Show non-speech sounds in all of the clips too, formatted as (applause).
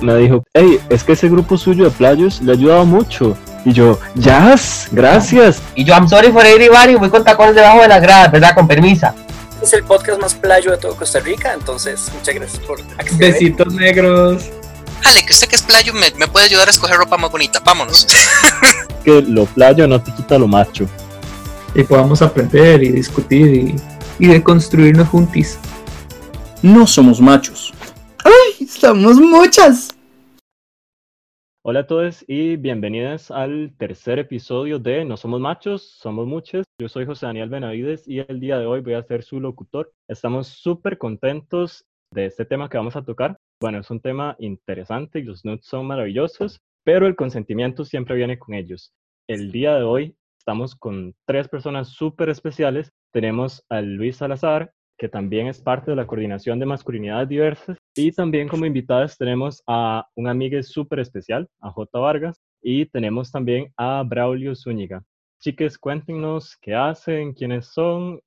me dijo, hey, es que ese grupo suyo de playos le ha ayudado mucho. Y yo, Jazz, gracias. Y yo, I'm sorry for everybody, voy con tacones debajo de las gradas, ¿verdad? Con permisa. Es el podcast más playo de todo Costa Rica, entonces muchas gracias por acceder. Besitos negros. Ale, que usted que es playo me, me puede ayudar a escoger ropa más bonita. Vámonos. (laughs) Que lo playo no te quita lo macho. Y podamos aprender y discutir y, y deconstruirnos juntis. No somos machos. ¡Ay! ¡Somos muchas! Hola a todos y bienvenidos al tercer episodio de No Somos Machos, Somos Muchos. Yo soy José Daniel Benavides y el día de hoy voy a ser su locutor. Estamos súper contentos de este tema que vamos a tocar. Bueno, es un tema interesante y los nudes son maravillosos, pero el consentimiento siempre viene con ellos. El día de hoy estamos con tres personas súper especiales. Tenemos a Luis Salazar, que también es parte de la coordinación de masculinidades diversas. Y también como invitadas tenemos a un amigo súper especial, a J. Vargas, y tenemos también a Braulio Zúñiga. Chiques, cuéntenos qué hacen, quiénes son.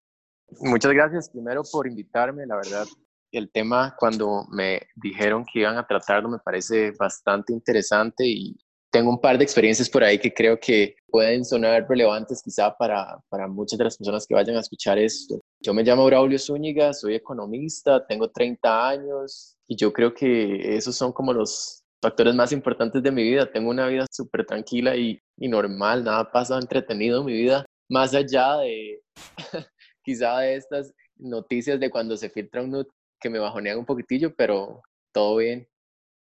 Muchas gracias primero por invitarme, la verdad. El tema cuando me dijeron que iban a tratarlo me parece bastante interesante y tengo un par de experiencias por ahí que creo que pueden sonar relevantes quizá para, para muchas de las personas que vayan a escuchar esto. Yo me llamo Braulio Zúñiga, soy economista, tengo 30 años y yo creo que esos son como los factores más importantes de mi vida. Tengo una vida súper tranquila y, y normal, nada pasa entretenido en mi vida, más allá de (laughs) quizá de estas noticias de cuando se filtra un nude que me bajonean un poquitillo, pero todo bien.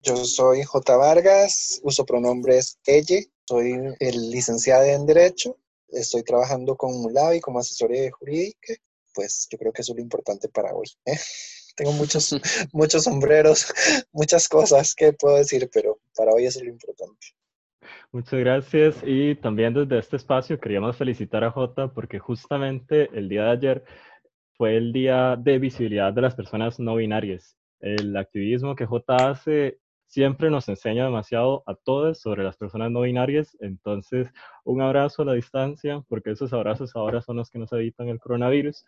Yo soy J. Vargas, uso pronombres ella, soy el licenciado en Derecho, estoy trabajando con Mulavi como asesoría jurídica, pues yo creo que eso es lo importante para hoy. ¿eh? (laughs) Tengo muchos, (laughs) muchos sombreros, (laughs) muchas cosas que puedo decir, pero para hoy eso es lo importante. Muchas gracias y también desde este espacio queríamos felicitar a Jota porque justamente el día de ayer fue el día de visibilidad de las personas no binarias. El activismo que Jota hace siempre nos enseña demasiado a todos sobre las personas no binarias. Entonces, un abrazo a la distancia, porque esos abrazos ahora son los que nos evitan el coronavirus.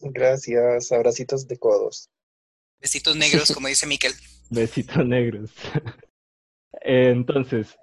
Gracias, abracitos de codos. Besitos negros, como dice Miquel. (laughs) Besitos negros. (laughs) Entonces,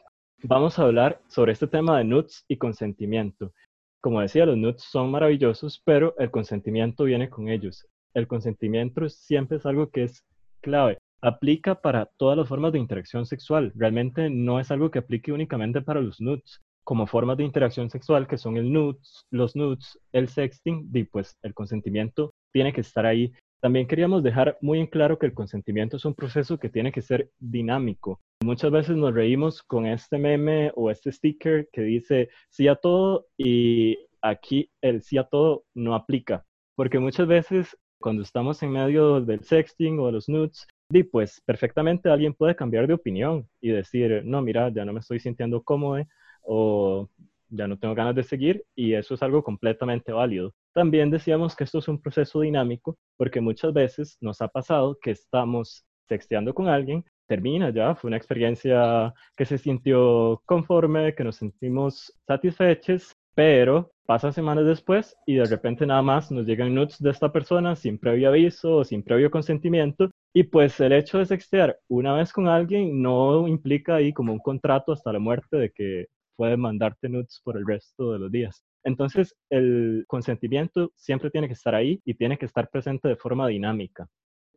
vamos a hablar sobre este tema de nudes y consentimiento. Como decía, los nudes son maravillosos, pero el consentimiento viene con ellos. El consentimiento siempre es algo que es clave aplica para todas las formas de interacción sexual. Realmente no es algo que aplique únicamente para los nudes. Como formas de interacción sexual, que son el nudes, los nudes, el sexting, y pues el consentimiento tiene que estar ahí. También queríamos dejar muy en claro que el consentimiento es un proceso que tiene que ser dinámico. Muchas veces nos reímos con este meme o este sticker que dice sí a todo y aquí el sí a todo no aplica. Porque muchas veces cuando estamos en medio del sexting o de los nudes, y pues perfectamente alguien puede cambiar de opinión y decir, no, mira, ya no me estoy sintiendo cómodo o ya no tengo ganas de seguir y eso es algo completamente válido. También decíamos que esto es un proceso dinámico porque muchas veces nos ha pasado que estamos texteando con alguien, termina ya, fue una experiencia que se sintió conforme, que nos sentimos satisfechos, pero pasan semanas después y de repente nada más nos llegan nudes de esta persona sin previo aviso o sin previo consentimiento y pues el hecho de sextear una vez con alguien no implica ahí como un contrato hasta la muerte de que puede mandarte nudes por el resto de los días. Entonces, el consentimiento siempre tiene que estar ahí y tiene que estar presente de forma dinámica.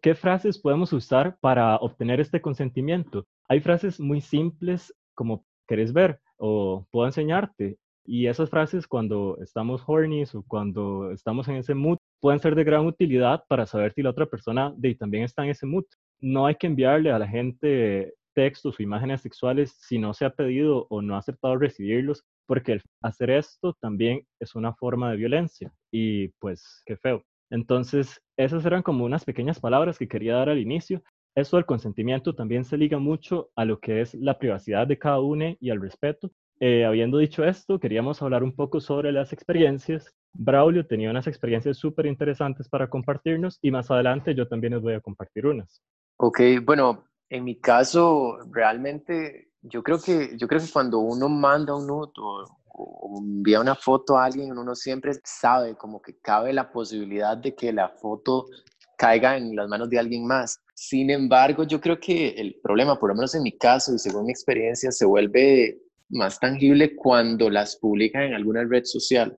¿Qué frases podemos usar para obtener este consentimiento? Hay frases muy simples como ¿querés ver? o puedo enseñarte. Y esas frases cuando estamos horny o cuando estamos en ese mood pueden ser de gran utilidad para saber si la otra persona también está en ese mood. No hay que enviarle a la gente textos o imágenes sexuales si no se ha pedido o no ha aceptado recibirlos, porque hacer esto también es una forma de violencia y pues qué feo. Entonces, esas eran como unas pequeñas palabras que quería dar al inicio. Eso del consentimiento también se liga mucho a lo que es la privacidad de cada uno y al respeto. Eh, habiendo dicho esto, queríamos hablar un poco sobre las experiencias Braulio tenía unas experiencias súper interesantes para compartirnos y más adelante yo también les voy a compartir unas. Ok, bueno, en mi caso realmente yo creo que, yo creo que cuando uno manda un nude o, o envía una foto a alguien, uno siempre sabe como que cabe la posibilidad de que la foto caiga en las manos de alguien más. Sin embargo, yo creo que el problema, por lo menos en mi caso y según mi experiencia, se vuelve más tangible cuando las publican en alguna red social.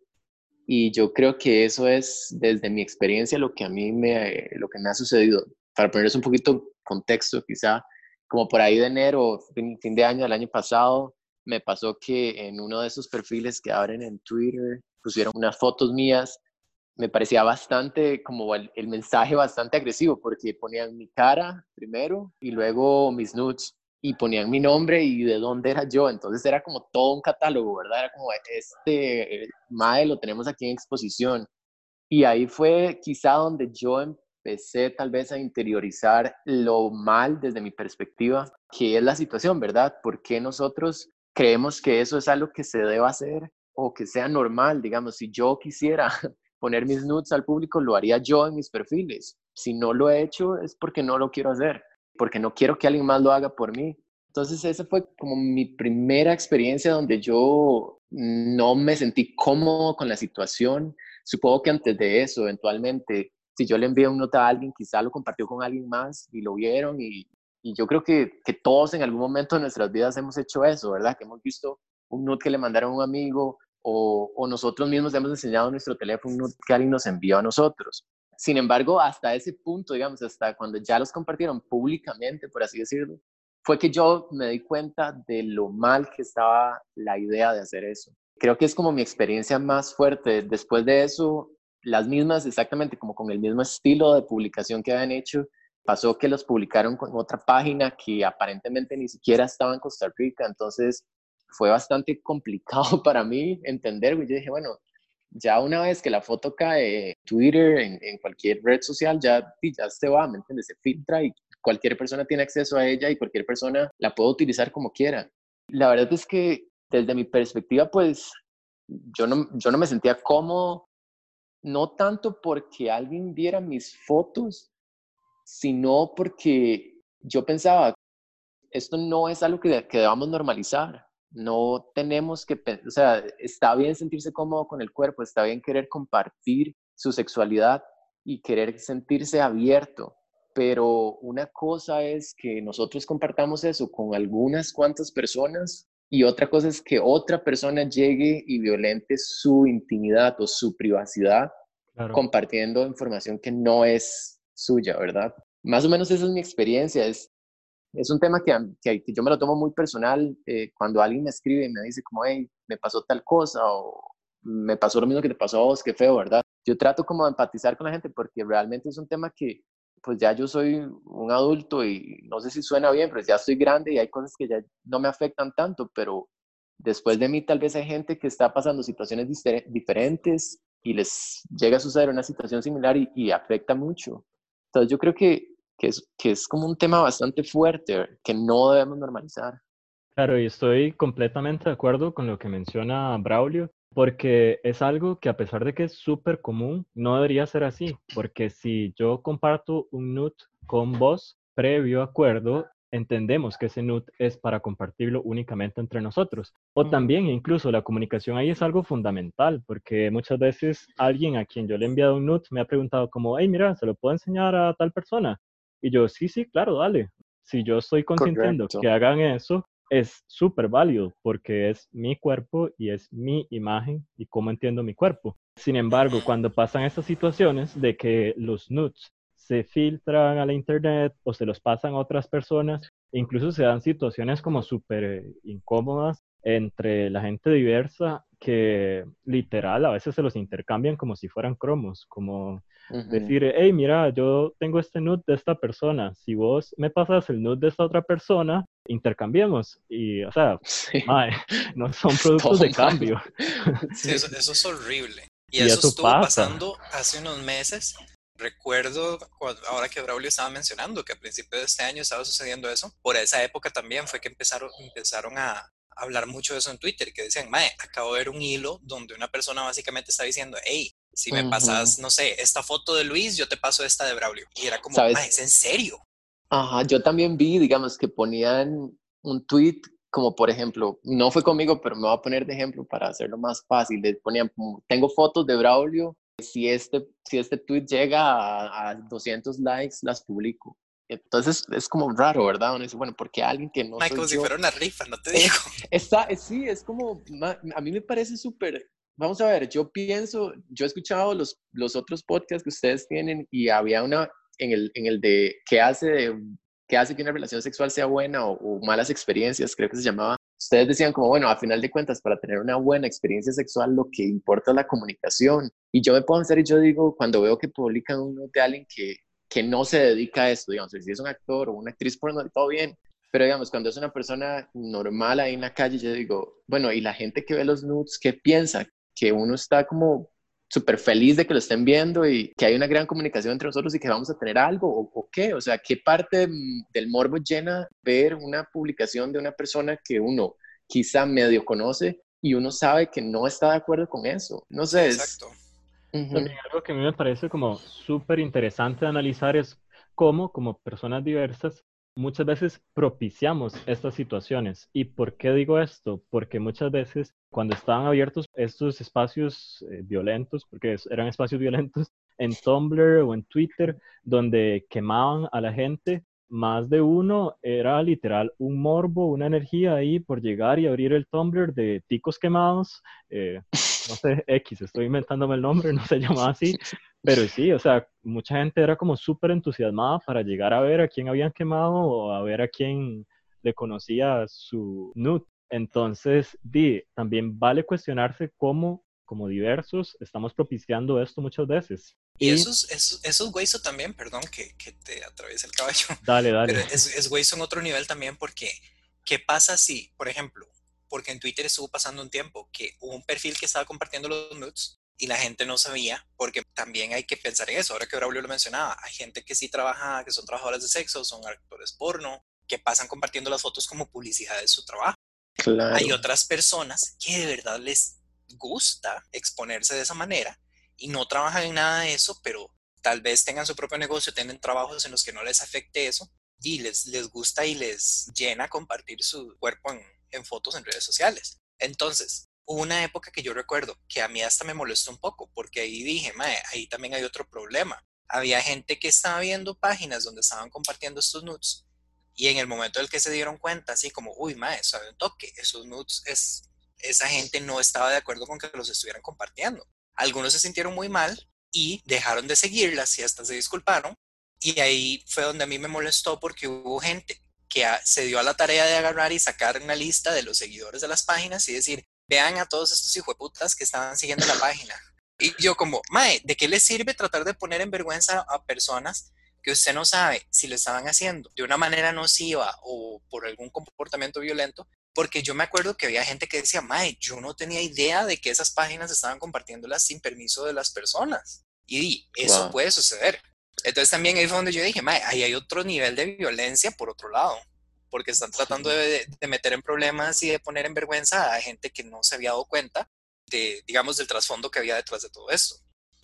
Y yo creo que eso es, desde mi experiencia, lo que a mí me, lo que me ha sucedido. Para ponerles un poquito contexto, quizá, como por ahí de enero, fin, fin de año del año pasado, me pasó que en uno de esos perfiles que abren en Twitter pusieron unas fotos mías me parecía bastante como el, el, mensaje bastante agresivo porque ponían mi cara primero y luego mis nudes y ponían mi nombre y de dónde era yo. Entonces era como todo un catálogo, ¿verdad? Era como este MAE lo tenemos aquí en exposición. Y ahí fue quizá donde yo empecé tal vez a interiorizar lo mal desde mi perspectiva, que es la situación, ¿verdad? ¿Por qué nosotros creemos que eso es algo que se deba hacer o que sea normal? Digamos, si yo quisiera (laughs) poner mis nudes al público, lo haría yo en mis perfiles. Si no lo he hecho es porque no lo quiero hacer, porque no quiero que alguien más lo haga por mí. Entonces esa fue como mi primera experiencia donde yo no me sentí cómodo con la situación. Supongo que antes de eso, eventualmente, si yo le envié un nota a alguien, quizá lo compartió con alguien más y lo vieron y, y yo creo que, que, todos en algún momento de nuestras vidas hemos hecho eso, ¿verdad? Que hemos visto un note que le mandaron a un amigo o, nosotros mismos hemos enseñado nuestro teléfono que alguien nos envió a nosotros. Sin embargo, hasta ese punto, digamos, hasta cuando ya los compartieron públicamente, por así decirlo, fue que yo me di cuenta de lo mal que estaba la idea de hacer eso. Creo que es como mi experiencia más fuerte. Después de eso, las mismas, exactamente como con el mismo estilo de publicación que habían hecho, pasó que los publicaron con otra página que aparentemente ni siquiera estaba en Costa Rica. Entonces, fue bastante complicado (laughs) para mí entender. Yo dije, bueno, ya una vez que la foto cae en Twitter, en, cualquier red social, ya, ya se va, ¿me entiendes? Se filtra y cualquier persona tiene acceso a ella y cualquier persona la puede utilizar como quiera. La verdad es que desde mi perspectiva, pues yo no, yo no me sentía cómodo, no tanto porque alguien viera mis fotos, sino porque yo pensaba, esto no es algo que, que debamos normalizar no tenemos que, o sea, está bien sentirse cómodo con el cuerpo, está bien querer compartir su sexualidad y querer sentirse abierto, pero una cosa es que nosotros compartamos eso con algunas cuantas personas y otra cosa es que otra persona llegue y violente su intimidad o su privacidad compartiendo información que no es suya, ¿verdad? Más o menos esa es mi experiencia, es es un tema que, que, yo me lo tomo muy personal eh, cuando alguien me escribe y me dice como, hey, me pasó tal cosa o me pasó lo mismo que te pasó a vos, qué feo, ¿verdad? Yo trato como de empatizar con la gente porque realmente es un tema que, pues ya yo soy un adulto y no sé si suena bien, pero ya estoy grande y hay cosas que ya no me afectan tanto, pero después de mí tal vez hay gente que está pasando situaciones diferentes y les llega a suceder una situación similar y, y afecta mucho. Entonces yo creo que que es, que es como un tema bastante fuerte que no debemos normalizar. Claro, y estoy completamente de acuerdo con lo que menciona Braulio, porque es algo que a pesar de que es súper común, no debería ser así, porque si yo comparto un NUT con vos, previo acuerdo, entendemos que ese NUT es para compartirlo únicamente entre nosotros. O también incluso la comunicación ahí es algo fundamental, porque muchas veces alguien a quien yo le he enviado un NUT me ha preguntado como, hey, mira, ¿se lo puedo enseñar a tal persona? Y yo, sí, sí, claro, dale. Si yo estoy consintiendo que hagan eso, es súper válido porque es mi cuerpo y es mi imagen y cómo entiendo mi cuerpo. Sin embargo, cuando pasan estas situaciones de que los nudes se filtran a la internet o se los pasan a otras personas, incluso se dan situaciones como súper incómodas entre la gente diversa que literal a veces se los intercambian como si fueran cromos, como decir, hey, mira, yo tengo este nude de esta persona, si vos me pasas el nude de esta otra persona, intercambiemos. Y, o sea, (laughs) no son (laughs) productos de cambio. (laughs) Sí, eso, es horrible. Y, eso, estuvo pasando hace unos meses. Recuerdo, ahora que Braulio estaba mencionando que a principios de este año estaba sucediendo eso, por esa época también fue que empezaron, empezaron a, hablar mucho de eso en Twitter, que decían, Mae, acabo de ver un hilo donde una persona básicamente está diciendo, hey, si me pasas, no sé, esta foto de Luis, yo te paso esta de Braulio. Y era como, Mae, ¿es en serio? Ajá, yo también vi, digamos, que ponían un tweet como por ejemplo, no fue conmigo, pero me voy a poner de ejemplo para hacerlo más fácil. Les ponían, tengo fotos de Braulio, si este, si este tweet llega a, a 200 likes, las publico. Entonces es como raro, ¿verdad? Uno dice, bueno, porque alguien que no... Michael, si fuera una rifa, no te digo. (laughs) Está, sí, es como, a mí me parece súper, vamos a ver, yo pienso, yo he escuchado los, los otros podcasts que ustedes tienen y había una en el, en el de qué hace, de, qué hace que una relación sexual sea buena o, malas experiencias, creo que se llamaba. Ustedes decían como, bueno, a final de cuentas, para tener una buena experiencia sexual, lo que importa es la comunicación. Y yo me puedo hacer y yo digo, cuando veo que publican uno de alguien que que no se dedica a esto, digamos, si es un actor o una actriz porno, todo bien, pero digamos, cuando es una persona normal ahí en la calle, yo digo, bueno, y la gente que ve los nudes, ¿qué piensa? Que uno está como súper feliz de que lo estén viendo y que hay una gran comunicación entre nosotros y que vamos a tener algo o, o, qué, o sea, ¿qué parte del morbo llena ver una publicación de una persona que uno quizá medio conoce y uno sabe que no está de acuerdo con eso? No sé, Exacto. Es, también algo que a mí me parece como súper interesante de analizar es cómo, como personas diversas, muchas veces propiciamos estas situaciones. ¿Y por qué digo esto? Porque muchas veces cuando estaban abiertos estos espacios eh, violentos, porque eran (laughs) espacios violentos en Tumblr o en Twitter, donde quemaban a la gente, más de uno era literal un morbo, una energía ahí por llegar y abrir el Tumblr de ticos quemados. Eh, no sé, (laughs) X, estoy inventándome el nombre, no se llamaba así, pero sí, o sea, mucha gente era como súper entusiasmada para llegar a ver a quién habían quemado o a ver a quién le conocía su nude. Entonces, di, también vale cuestionarse cómo, como diversos, estamos propiciando esto muchas veces. Y, esos, esos, esos güeyes también, perdón que, que te atraviese el caballo. (laughs) Dale, dale. Pero es, es güey son otro nivel también porque, ¿qué pasa si, por ejemplo, porque en Twitter estuvo pasando un tiempo que hubo un perfil que estaba compartiendo los nudes y la gente no sabía, porque también hay que pensar en eso, ahora que Braulio lo mencionaba, hay gente que sí trabaja, que son trabajadoras de sexo, son actores porno, que pasan compartiendo las fotos como publicidad de su trabajo. Claro. Hay otras personas que de verdad les gusta exponerse de esa manera y no trabajan en nada de eso, pero tal vez tengan su propio negocio, tienen trabajos en los que no les afecte eso y les, les gusta y les llena compartir su cuerpo en, en fotos en redes sociales. Entonces, una época que yo recuerdo que a mí hasta me molestó un poco porque ahí dije, mae, ahí también hay otro problema. Había gente que estaba viendo páginas donde estaban compartiendo estos nudes y en el momento en el que se dieron cuenta, así como, uy, mae, sabe un toque, esos nudes, es, esa gente no estaba de acuerdo con que los estuvieran compartiendo. Algunos se sintieron muy mal y dejaron de seguirlas y hasta se disculparon. Y ahí fue donde a mí me molestó porque hubo gente que se dio a la tarea de agarrar y sacar una lista de los seguidores de las páginas y decir, vean a todos estos hijueputas que estaban siguiendo la página. Y yo como, Mae, ¿de qué les sirve tratar de poner en vergüenza a personas que usted no sabe si lo estaban haciendo de una manera nociva o por algún comportamiento violento? Porque yo me acuerdo que había gente que decía, Mae, yo no tenía idea de que esas páginas estaban compartiéndolas sin permiso de las personas. Y eso wow. puede suceder. Entonces también ahí fue donde yo dije, Mae, ahí hay otro nivel de violencia por otro lado, porque están tratando de, de, meter en problemas y de poner en vergüenza a gente que no se había dado cuenta de, digamos, del trasfondo que había detrás de todo esto.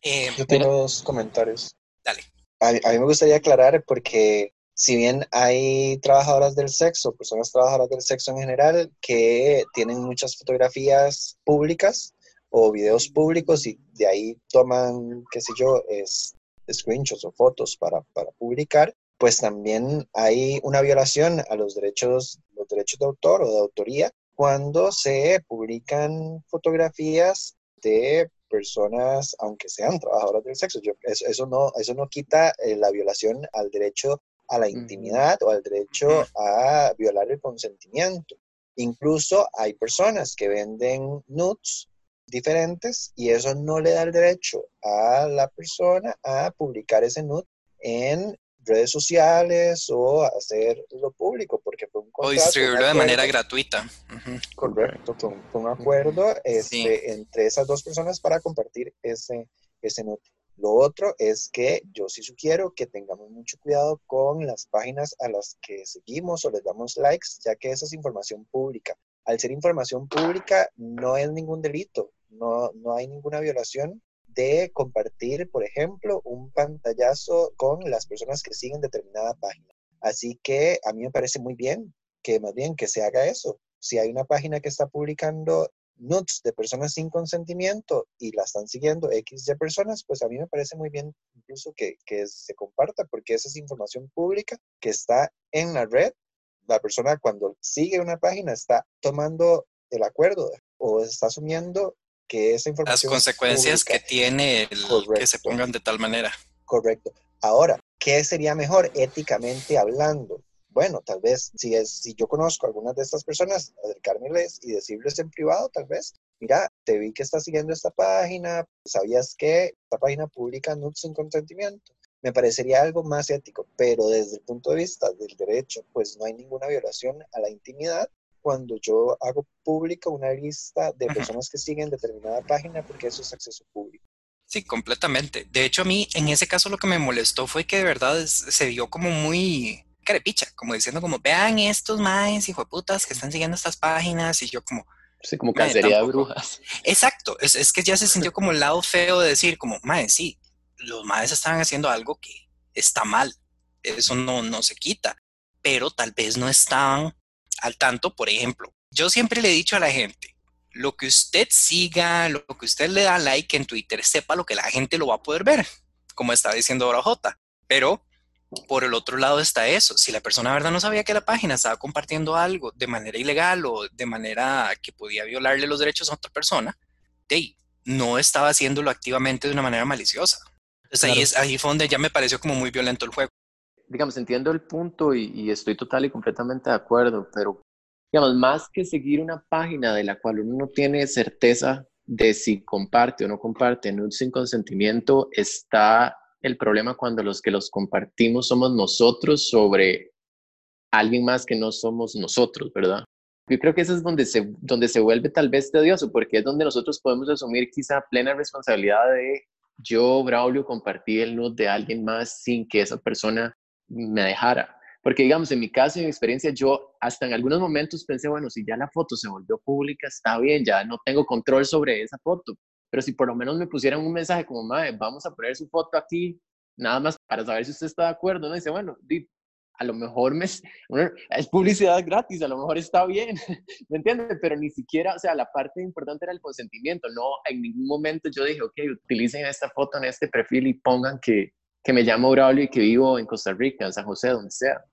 Eh, yo tengo dos comentarios. Dale. A, a, mí me gustaría aclarar porque si bien hay trabajadoras del sexo, personas trabajadoras del sexo en general, que tienen muchas fotografías públicas o videos públicos y de ahí toman, qué sé yo, es screenshots o fotos para, para publicar, pues también hay una violación a los derechos, los derechos de autor o de autoría cuando se publican fotografías de personas, aunque sean trabajadoras del sexo. Yo, eso, eso, no, eso no quita eh, la violación al derecho a la intimidad o al derecho a violar el consentimiento. Incluso hay personas que venden nudes diferentes y eso no le da el derecho a la persona a publicar ese nude en redes sociales o hacerlo público porque fue un contrato, o distribuirlo de manera gratuita uh -huh. correcto fue un, fue un acuerdo este, sí. entre esas dos personas para compartir ese ese nude lo otro es que yo sí sugiero que tengamos mucho cuidado con las páginas a las que seguimos o les damos likes, ya que esa es información pública. Al ser información pública no es ningún delito, no, no hay ninguna violación de compartir, por ejemplo, un pantallazo con las personas que siguen determinada página. Así que a mí me parece muy bien que más bien que se haga eso. Si hay una página que está publicando nudes de personas sin consentimiento y la están siguiendo X de personas, pues a mí me parece muy bien incluso que, que se comparta porque esa es información pública que está en la red. La persona cuando sigue una página está tomando el acuerdo o está asumiendo que esa información... Las consecuencias que tiene el que se pongan de tal manera. Correcto. Ahora, ¿qué sería mejor éticamente hablando? Bueno, tal vez si, es, si yo conozco a algunas de estas personas, acercármeles y decirles en privado, tal vez, mira, te vi que estás siguiendo esta página, ¿sabías que esta página publica nudes sin consentimiento? Me parecería algo más ético, pero desde el punto de vista del derecho, pues no hay ninguna violación a la intimidad cuando yo hago pública una lista de personas que siguen determinada página porque eso es acceso público. Sí, completamente. De hecho, a mí en ese caso lo que me molestó fue que de verdad se vio como muy carepicha, como diciendo como, vean estos maes, hijo de putas, que están siguiendo estas páginas y yo como... Sí, como cacería de brujas. Exacto, es, es, que ya se sintió como el lado feo de decir como, mae, sí, los maes están haciendo algo que está mal, eso no, no se quita, pero tal vez no estaban al tanto, por ejemplo, yo siempre le he dicho a la gente, lo que usted siga, lo que usted le da like en Twitter, sepa lo que la gente lo va a poder ver, como está diciendo ahora J. Pero por el otro lado está eso, si la persona de verdad no sabía que la página estaba compartiendo algo de manera ilegal o de manera que podía violarle los derechos a otra persona, hey, no estaba haciéndolo activamente de una manera maliciosa. Entonces ahí, es, ahí fue donde ya me pareció como muy violento el juego. Digamos, entiendo el punto y, estoy total y completamente de acuerdo, pero, digamos, más que seguir una página de la cual uno no tiene certeza de si comparte o no comparte sin consentimiento, está el problema cuando los que los compartimos somos nosotros sobre alguien más que no somos nosotros, ¿verdad? Yo creo que eso es donde se, donde se vuelve tal vez tedioso, porque es donde nosotros podemos asumir quizá plena responsabilidad de yo, Braulio, compartí el nude de alguien más sin que esa persona me dejara. Porque, digamos, en mi caso en mi experiencia, yo hasta en algunos momentos pensé, bueno, si ya la foto se volvió pública, está bien, ya no tengo control sobre esa foto. Pero si por lo menos me pusieran un mensaje como, madre, vamos a poner su foto aquí, nada más para saber si usted está de acuerdo, ¿no? dice, bueno, a lo mejor me, es publicidad gratis, a lo mejor está bien, (laughs) ¿me entiendes? Pero ni siquiera, o sea, la parte importante era el consentimiento, no, en ningún momento yo dije, ok, utilicen esta foto en este perfil y pongan que, que me llamo Braulio y que vivo en Costa Rica, en San José, donde sea.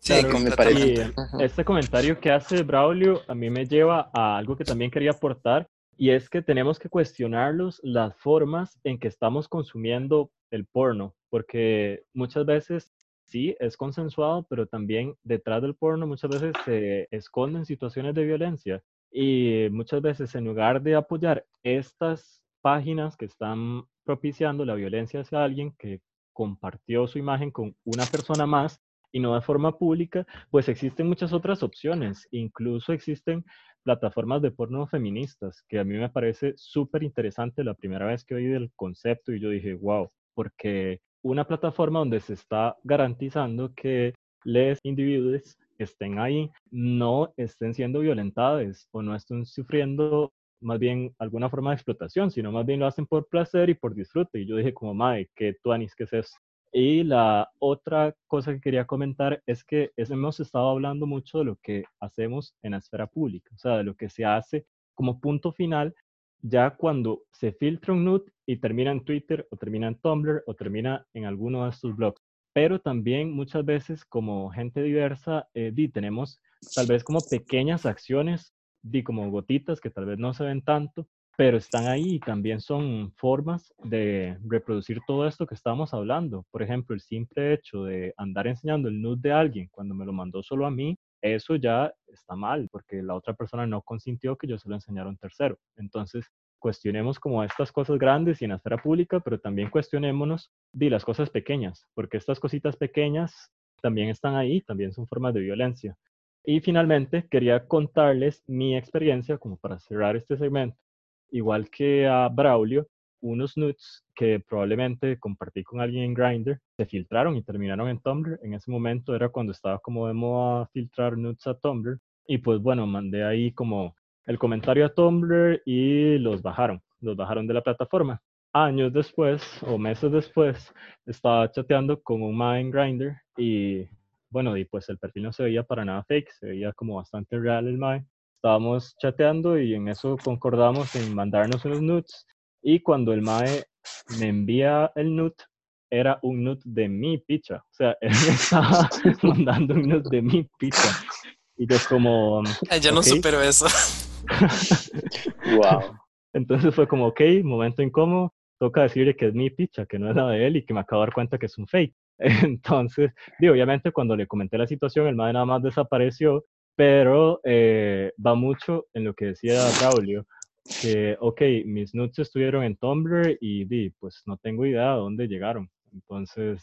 Sí, me parece. este comentario que hace Braulio a mí me lleva a algo que también quería aportar y es que tenemos que cuestionarlos las formas en que estamos consumiendo el porno, porque muchas veces sí es consensuado, pero también detrás del porno muchas veces se esconden situaciones de violencia y muchas veces en lugar de apoyar estas páginas que están propiciando la violencia hacia alguien que compartió su imagen con una persona más y no de forma pública, pues existen muchas otras opciones. Incluso existen plataformas de porno feministas, que a mí me parece súper interesante la primera vez que oí del concepto y yo dije, wow, porque una plataforma donde se está garantizando que los individuos estén ahí no estén siendo violentados o no estén sufriendo más bien alguna forma de explotación, sino más bien lo hacen por placer y por disfrute. Y yo dije como, madre, ¿qué tuanis, qué es eso? Y la otra cosa que quería comentar es que hemos estado hablando mucho de lo que hacemos en la esfera pública, o sea, de lo que se hace como punto final ya cuando se filtra un nude y termina en Twitter o termina en Tumblr o termina en alguno de estos blogs. Pero también muchas veces como gente diversa, eh, tenemos tal vez como pequeñas acciones di como gotitas que tal vez no se ven tanto, pero están ahí y también son formas de reproducir todo esto que estamos hablando. Por ejemplo, el simple hecho de andar enseñando el nude de alguien cuando me lo mandó solo a mí, eso ya está mal, porque la otra persona no consintió que yo se lo enseñara a un tercero. Entonces, cuestionemos como estas cosas grandes y en la esfera pública, pero también cuestionémonos de las cosas pequeñas, porque estas cositas pequeñas también están ahí, también son formas de violencia. Y finalmente quería contarles mi experiencia como para cerrar este segmento. Igual que a Braulio, unos nudes que probablemente compartí con alguien en Grindr se filtraron y terminaron en Tumblr. En ese momento era cuando estaba como de moda filtrar nudes a Tumblr. Y pues bueno, mandé ahí como el comentario a Tumblr y los bajaron. Los bajaron de la plataforma. Años después o meses después estaba chateando con un ma en Grindr y bueno, y pues el perfil no se veía para nada fake, se veía como bastante real el MAE. Estábamos chateando y en eso concordamos en mandarnos unos nudes. Y cuando el Mae me envía el nude, era un nude de mi picha. O sea, (laughs) él me estaba (laughs) mandando un nude de mi picha. Y yo como... yo no supero eso. wow. Entonces fue como, ok, momento incómodo, toca decirle que es mi picha, que no es la de él y que me acabo de dar cuenta que es un fake. (laughs) Entonces, digo, obviamente cuando le comenté la situación, el madre nada más desapareció, pero eh, va mucho en lo que decía Braulio, que, ok, mis nudes estuvieron en Tumblr y di, pues no tengo idea de dónde llegaron. Entonces,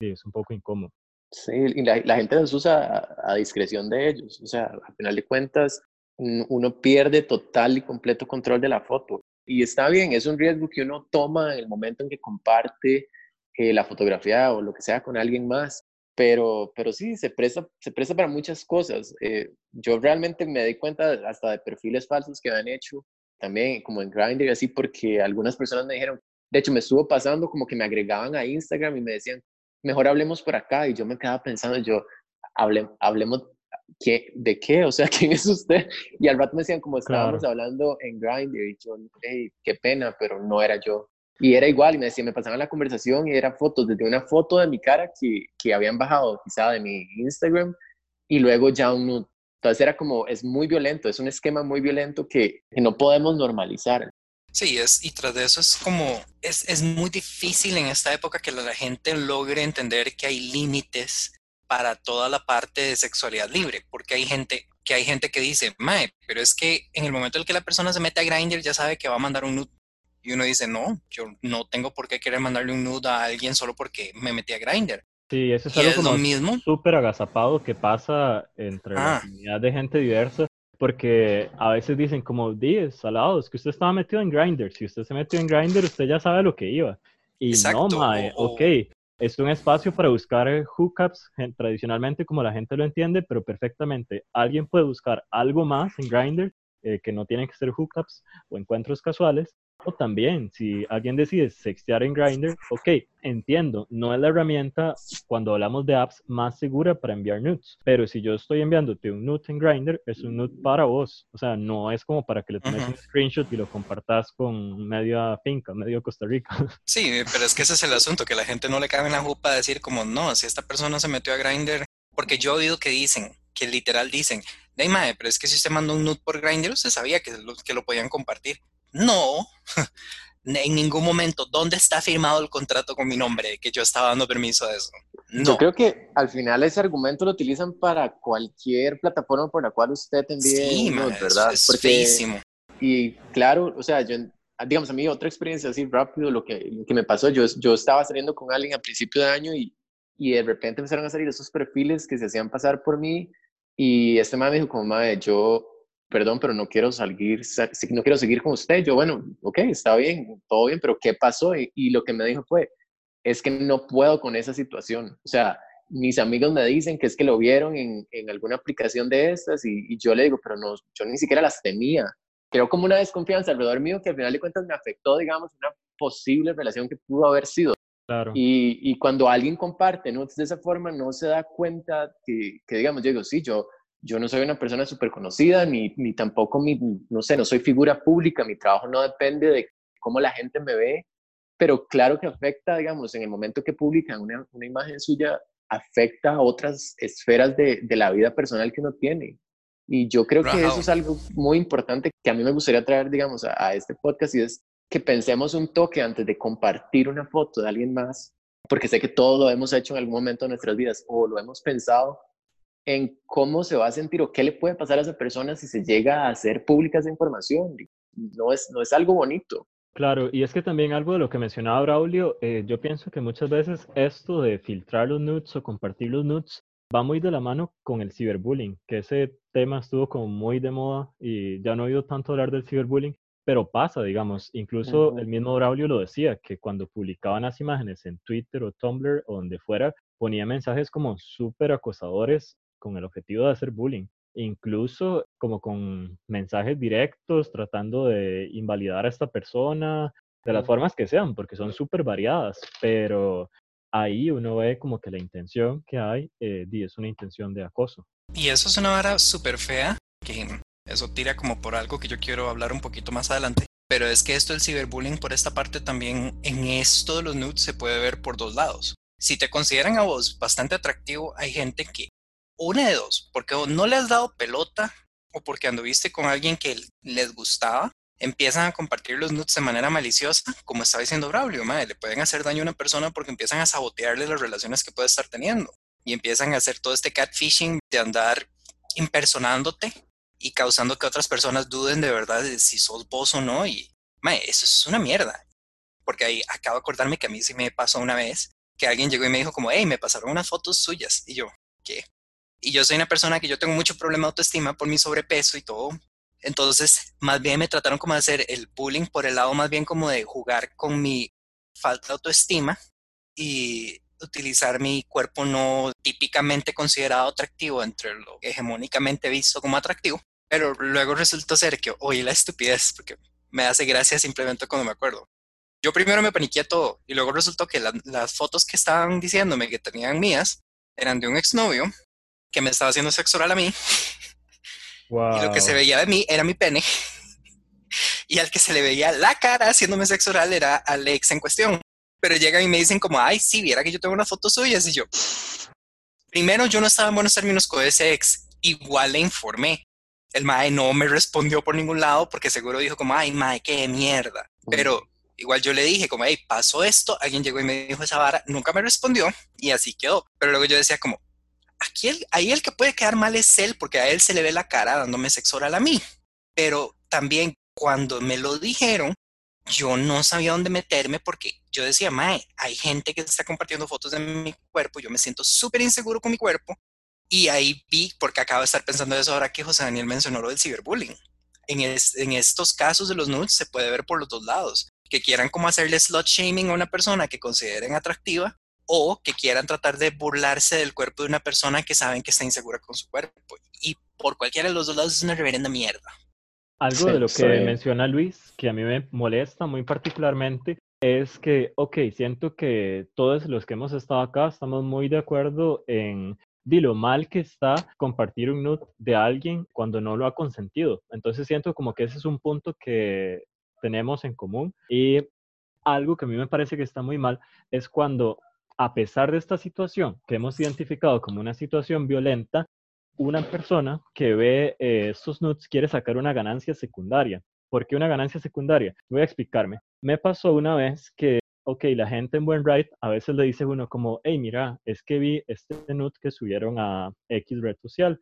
es un poco incómodo. Sí, y la, gente los usa a, a, discreción de ellos. O sea, al final de cuentas, uno pierde total y completo control de la foto. Y está bien, es un riesgo que uno toma en el momento en que comparte eh, la fotografía o lo que sea con alguien más. Pero, pero sí, se presta, se presta para muchas cosas. Eh, yo realmente me di cuenta hasta de perfiles falsos que han hecho, también como en Grindr y así, porque algunas personas me dijeron, de hecho me estuvo pasando como que me agregaban a Instagram y me decían, mejor hablemos por acá. Y yo me quedaba pensando, yo, hable, hablemos ¿qué, ¿de qué? O sea, (laughs) ¿quién es usted? Y al rato me decían, como estábamos hablando en Grindr, y yo, hey, qué pena, pero no era yo. Y era igual, y me decían, me pasaban la conversación y era fotos, desde una foto de mi cara que, que habían bajado quizá de mi Instagram, y luego ya un nude. Entonces era como, es muy violento, es un esquema muy violento que, que no podemos normalizar. Sí, es, y tras de eso es como, es, es muy difícil en esta época que la gente logre entender que hay límites para toda la parte de sexualidad libre, porque hay gente que hay gente que dice, mae, pero es que en el momento en el que la persona se mete a Grindr ya sabe que va a mandar un nude. Y uno dice, no, yo no tengo por qué querer mandarle un nude a alguien solo porque me metí a Grindr. Sí, eso es algo como mismo súper agazapado que pasa entre la ah. comunidad de gente diversa, porque a veces dicen como, 10 salados, que usted estaba metido en Grindr. Si usted se metió en Grindr, usted ya sabe lo que iba. Y no, mae, ok, es un espacio para buscar eh, hookups tradicionalmente como la gente lo entiende, pero perfectamente. Alguien puede buscar algo más en Grindr eh, que no tienen que ser hookups o encuentros casuales o también, si alguien decide sextear en Grindr, ok, entiendo, no es la herramienta cuando hablamos de apps más segura para enviar nudes, pero si yo estoy enviándote un nude en Grindr, es un nude para vos, o sea, no es como para que le tomes un screenshot y lo compartas con media finca, medio Costa Rica. (laughs) Sí, pero es que ese es el asunto, que la gente no le cabe en la jupa decir como, no, si esta persona se metió a Grindr, porque yo he oído que dicen, que literal dicen, de pero es que si usted mandó un nude por Grindr, usted sabía que que lo podían compartir. No, (laughs) en ningún momento. ¿Dónde está firmado el contrato con mi nombre que yo estaba dando permiso a eso? No. Yo creo que al final ese argumento lo utilizan para cualquier plataforma por la cual usted te envíe sí, ¿verdad? Es feísimo. Y claro, o sea, yo, digamos, a mí otra experiencia así rápido, lo que, que me pasó, yo, yo estaba saliendo con alguien a principio de año y, y de repente empezaron a salir esos perfiles que se hacían pasar por mí y este man me dijo como, madre, yo perdón, pero no quiero salir, no quiero seguir con usted. Yo, bueno, ok, está bien, todo bien, pero ¿qué pasó? Y, lo que me dijo fue, es que no puedo con esa situación. O sea, mis amigos me dicen que es que lo vieron en, en alguna aplicación de estas y, y, yo le digo, pero no, yo ni siquiera las tenía. Creo como una desconfianza alrededor mío que al final de cuentas me afectó, digamos, una posible relación que pudo haber sido. Claro. Y, y cuando alguien comparte ¿no? de esa forma, no se da cuenta que, que digamos, yo digo, sí, yo, yo no soy una persona súper conocida, ni, ni tampoco, mi, no sé, no soy figura pública, mi trabajo no depende de cómo la gente me ve, pero claro que afecta, digamos, en el momento que publican una, una imagen suya, afecta a otras esferas de, de, la vida personal que uno tiene. Y yo creo que eso es algo muy importante que a mí me gustaría traer, digamos, a, a este podcast y es que pensemos un toque antes de compartir una foto de alguien más, porque sé que todos lo hemos hecho en algún momento de nuestras vidas o lo hemos pensado en cómo se va a sentir o qué le puede pasar a esa persona si se llega a hacer pública esa información. No es, no es algo bonito. Claro, y es que también algo de lo que mencionaba Braulio, eh, yo pienso que muchas veces esto de filtrar los nudes o compartir los nudes va muy de la mano con el ciberbullying, que ese tema estuvo como muy de moda y ya no he oído tanto hablar del ciberbullying, pero pasa, digamos, incluso el mismo Braulio lo decía, que cuando publicaban las imágenes en Twitter o Tumblr o donde fuera, ponía mensajes como súper acosadores con el objetivo de hacer bullying, incluso como con mensajes directos tratando de invalidar a esta persona, de las formas que sean, porque son súper variadas, pero ahí uno ve como que la intención que hay eh, es una intención de acoso. Y eso es una vara súper fea, que eso tira como por algo que yo quiero hablar un poquito más adelante, pero es que esto del ciberbullying por esta parte también en esto de los nudes se puede ver por dos lados. Si te consideran a vos bastante atractivo, hay gente que una de dos, porque no le has dado pelota o porque anduviste con alguien que les gustaba, empiezan a compartir los nudes de manera maliciosa, como estaba diciendo Braulio, madre, le pueden hacer daño a una persona porque empiezan a sabotearle las relaciones que puede estar teniendo y empiezan a hacer todo este catfishing de andar impersonándote y causando que otras personas duden de verdad de si sos vos o no y madre, eso es una mierda. Porque ahí acabo de acordarme que a mí sí me pasó una vez que alguien llegó y me dijo como, hey, me pasaron unas fotos suyas. Y yo, ¿qué? Y yo soy una persona que yo tengo mucho problema de autoestima por mi sobrepeso y todo. Entonces, más bien me trataron como de hacer el bullying por el lado más bien como de jugar con mi falta de autoestima y utilizar mi cuerpo no típicamente considerado atractivo entre lo hegemónicamente visto como atractivo. Pero luego resultó ser que oí la estupidez porque me hace gracia simplemente cuando me acuerdo. Yo primero me paniqué todo y luego resultó que las fotos que estaban diciéndome que tenían mías eran de un exnovio que me estaba haciendo sexo oral a mí. Y lo que se veía de mí era mi pene. y al que se le veía la cara haciéndome sexo oral era al ex en cuestión. Pero llegan y me dicen como, ay, sí, viera que yo tengo una foto suya. Y yo, primero yo no estaba en buenos términos con ese ex. Igual le informé. El mae no me respondió por ningún lado porque seguro dijo como, ay, mae, qué mierda. Pero igual yo le dije como, hey, pasó esto, alguien llegó y me dijo esa vara, nunca me respondió y así quedó. Pero luego yo decía como, aquí el, ahí el que puede quedar mal es él, porque a él se le ve la cara dándome sexo oral a mí. Pero también cuando me lo dijeron, yo no sabía dónde meterme porque yo decía, mae, hay gente que está compartiendo fotos de mi cuerpo, yo me siento súper inseguro con mi cuerpo. Y ahí vi, porque acabo de estar pensando eso ahora que José Daniel mencionó lo del ciberbullying. En, estos casos de los nudes se puede ver por los dos lados. Que quieran como hacerle slot shaming a una persona que consideren atractiva o que quieran tratar de burlarse del cuerpo de una persona que saben que está insegura con su cuerpo. Y por cualquiera de los dos lados es una reverenda mierda. Algo de lo que menciona Luis, que a mí me molesta muy particularmente, es que, ok, siento que todos los que hemos estado acá estamos muy de acuerdo en de lo mal que está compartir un nude de alguien cuando no lo ha consentido. Entonces siento como que ese es un punto que tenemos en común. Y algo que a mí me parece que está muy mal es cuando a pesar de esta situación que hemos identificado como una situación violenta, una persona que ve eh, estos nudes quiere sacar una ganancia secundaria. ¿Por qué una ganancia secundaria? Voy a explicarme. Me pasó una vez que, ok, la gente en buen right a veces le dice uno como, hey, mira, es que vi este nude que subieron a X red social.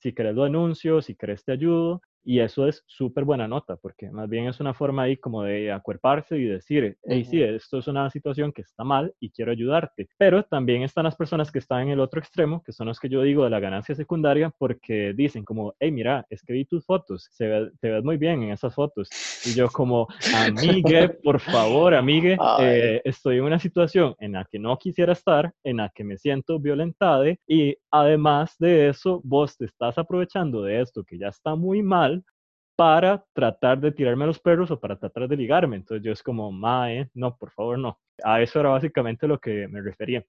Si querés lo anuncio, si querés te ayudo. Y eso es súper buena nota, porque más bien es una forma ahí como de acuerparse y decir, hey, sí, esto es una situación que está mal y quiero ayudarte. Pero también están las personas que están en el otro extremo, que son los que yo digo de la ganancia secundaria, porque dicen como, hey, mira, es que vi tus fotos, Se te ves muy bien en esas fotos. Y yo como, amigue, (laughs) por favor, amigue, eh, estoy en una situación en la que no quisiera estar, en la que me siento violentada y además de eso, vos te estás aprovechando de esto que ya está muy mal para tratar de tirarme a los perros o para tratar de ligarme. Entonces yo es como, mae, no, por favor, no. A eso era básicamente lo que me refería.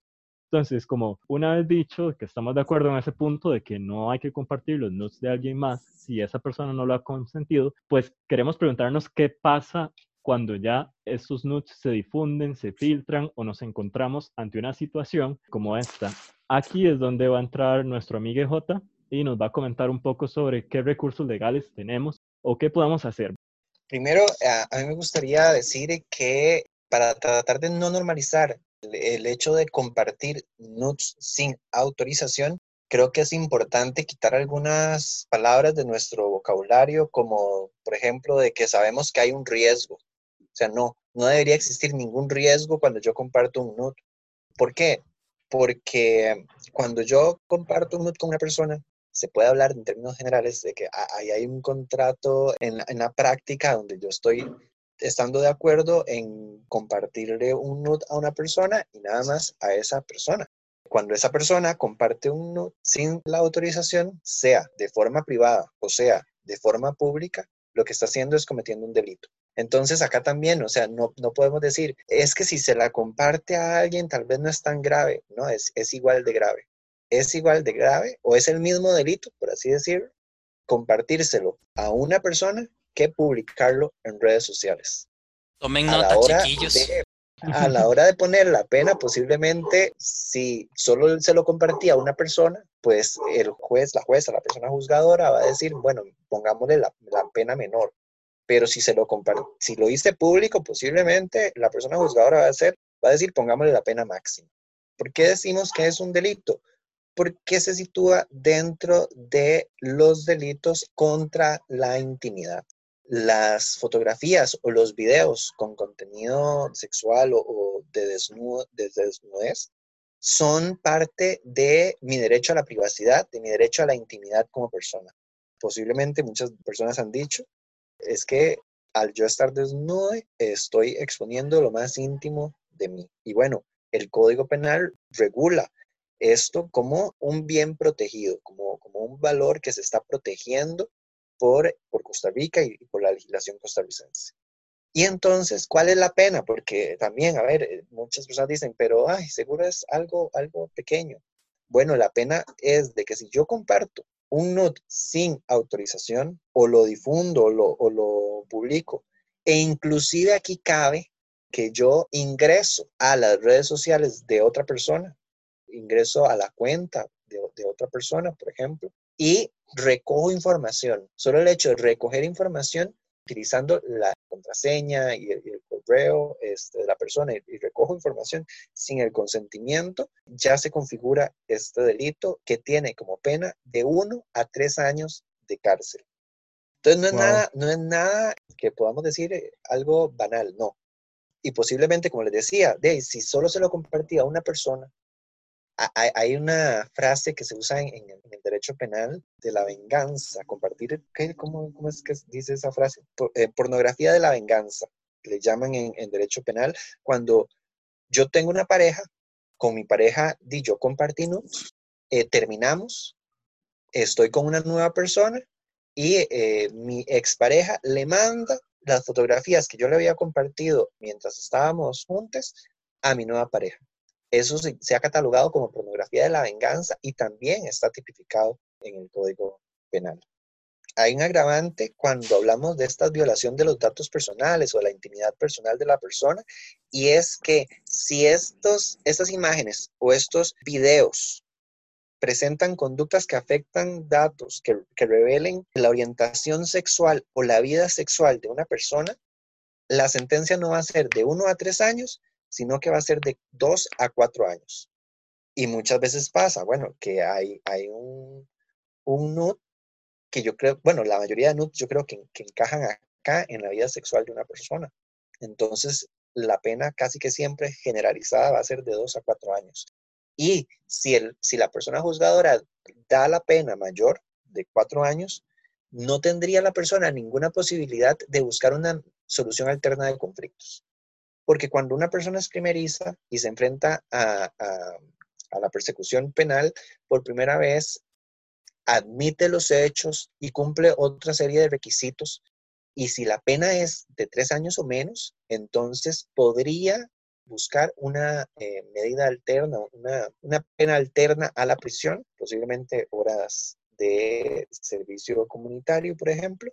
Entonces, como una vez dicho que estamos de acuerdo en ese punto de que no hay que compartir los nudes de alguien más si esa persona no lo ha consentido, pues queremos preguntarnos qué pasa cuando ya esos nudes se difunden, se filtran o nos encontramos ante una situación como esta. Aquí es donde va a entrar nuestro amigo J y nos va a comentar un poco sobre qué recursos legales tenemos o qué podemos hacer. Primero, a, mí me gustaría decir que para tratar de no normalizar el, hecho de compartir nudes sin autorización, creo que es importante quitar algunas palabras de nuestro vocabulario, como por ejemplo de que sabemos que hay un riesgo. O sea, no, no debería existir ningún riesgo cuando yo comparto un nude. ¿Por qué? Porque cuando yo comparto un nude con una persona, se puede hablar en términos generales de que ahí hay un contrato en la, práctica donde yo estoy estando de acuerdo en compartirle un nude a una persona y nada más a esa persona. Cuando esa persona comparte un nude sin la autorización, sea de forma privada o sea de forma pública, lo que está haciendo es cometiendo un delito. Entonces acá también, o sea, no, no podemos decir, es que si se la comparte a alguien tal vez no es tan grave, no, es, es igual de grave es igual de grave o es el mismo delito, por así decirlo, compartírselo a una persona que publicarlo en redes sociales. Tomen nota, chiquillos. a la hora de poner la pena, posiblemente si solo se lo compartía a una persona, pues el juez, la jueza, la persona juzgadora va a decir, bueno, pongámosle la, pena menor. Pero si se lo si lo hice público, posiblemente la persona juzgadora va a, hacer, va a decir, pongámosle la pena máxima. ¿Por qué decimos que es un delito? Porque se sitúa dentro de los delitos contra la intimidad las fotografías o los videos con contenido sexual o, de, desnudo, de desnudez son parte de mi derecho a la privacidad, de mi derecho a la intimidad como persona. Posiblemente muchas personas han dicho, es que al yo estar desnudo estoy exponiendo lo más íntimo de mí. Y bueno, el Código Penal regula esto como un bien protegido, como, como un valor que se está protegiendo por, por Costa Rica y, por la legislación costarricense. Y entonces, ¿cuál es la pena? Porque también, a ver, eh, muchas personas dicen, pero, ay, seguro es algo, algo pequeño. Bueno, la pena es de que si yo comparto un nude sin autorización o lo difundo o lo, o lo publico, e inclusive aquí cabe que yo ingreso a las redes sociales de otra persona, ingreso a la cuenta de, de otra persona, por ejemplo, y recojo información. Solo el hecho de recoger información utilizando la contraseña y el, correo este, de la persona y, recojo información sin el consentimiento, ya se configura este delito que tiene como pena de uno a tres años de cárcel. Entonces no es, nada, no es nada que podamos decir eh, algo banal, no. Y posiblemente, como les decía, de, si solo se lo compartía a una persona, hay una frase que se usa en, el derecho penal de la venganza, compartir, cómo, es que dice esa frase? Eh, pornografía de la venganza, le llaman en, derecho penal, cuando yo tengo una pareja, con mi pareja, di yo compartí, eh, terminamos, estoy con una nueva persona y eh, mi expareja le manda las fotografías que yo le había compartido mientras estábamos juntos a mi nueva pareja. Eso se, ha catalogado como pornografía de la venganza y también está tipificado en el Código Penal. Hay un agravante cuando hablamos de esta violación de los datos personales o de la intimidad personal de la persona y es que si estos, estas imágenes o estos videos presentan conductas que afectan datos, que, que, revelen la orientación sexual o la vida sexual de una persona, la sentencia no va a ser de uno a tres años, sino que va a ser de dos a cuatro años. Y muchas veces pasa, bueno, que hay, hay un, un NUT que yo creo, bueno, la mayoría de NUT yo creo que, que encajan acá en la vida sexual de una persona. Entonces, la pena casi que siempre generalizada va a ser de dos a cuatro años. Y si, el, si la persona juzgadora da la pena mayor de cuatro años, no tendría la persona ninguna posibilidad de buscar una solución alterna de conflictos. Porque cuando una persona es primeriza y se enfrenta a, la persecución penal, por primera vez admite los hechos y cumple otra serie de requisitos. Y si la pena es de tres años o menos, entonces podría buscar una eh, medida alterna, una, pena alterna a la prisión, posiblemente horas de servicio comunitario, por ejemplo,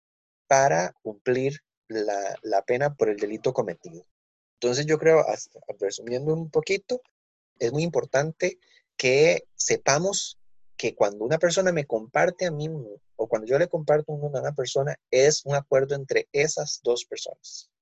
para cumplir la pena por el delito cometido. Entonces yo creo, resumiendo un poquito, es muy importante que sepamos que cuando una persona me comparte a mí o cuando yo le comparto a una persona, es un acuerdo entre esas dos personas.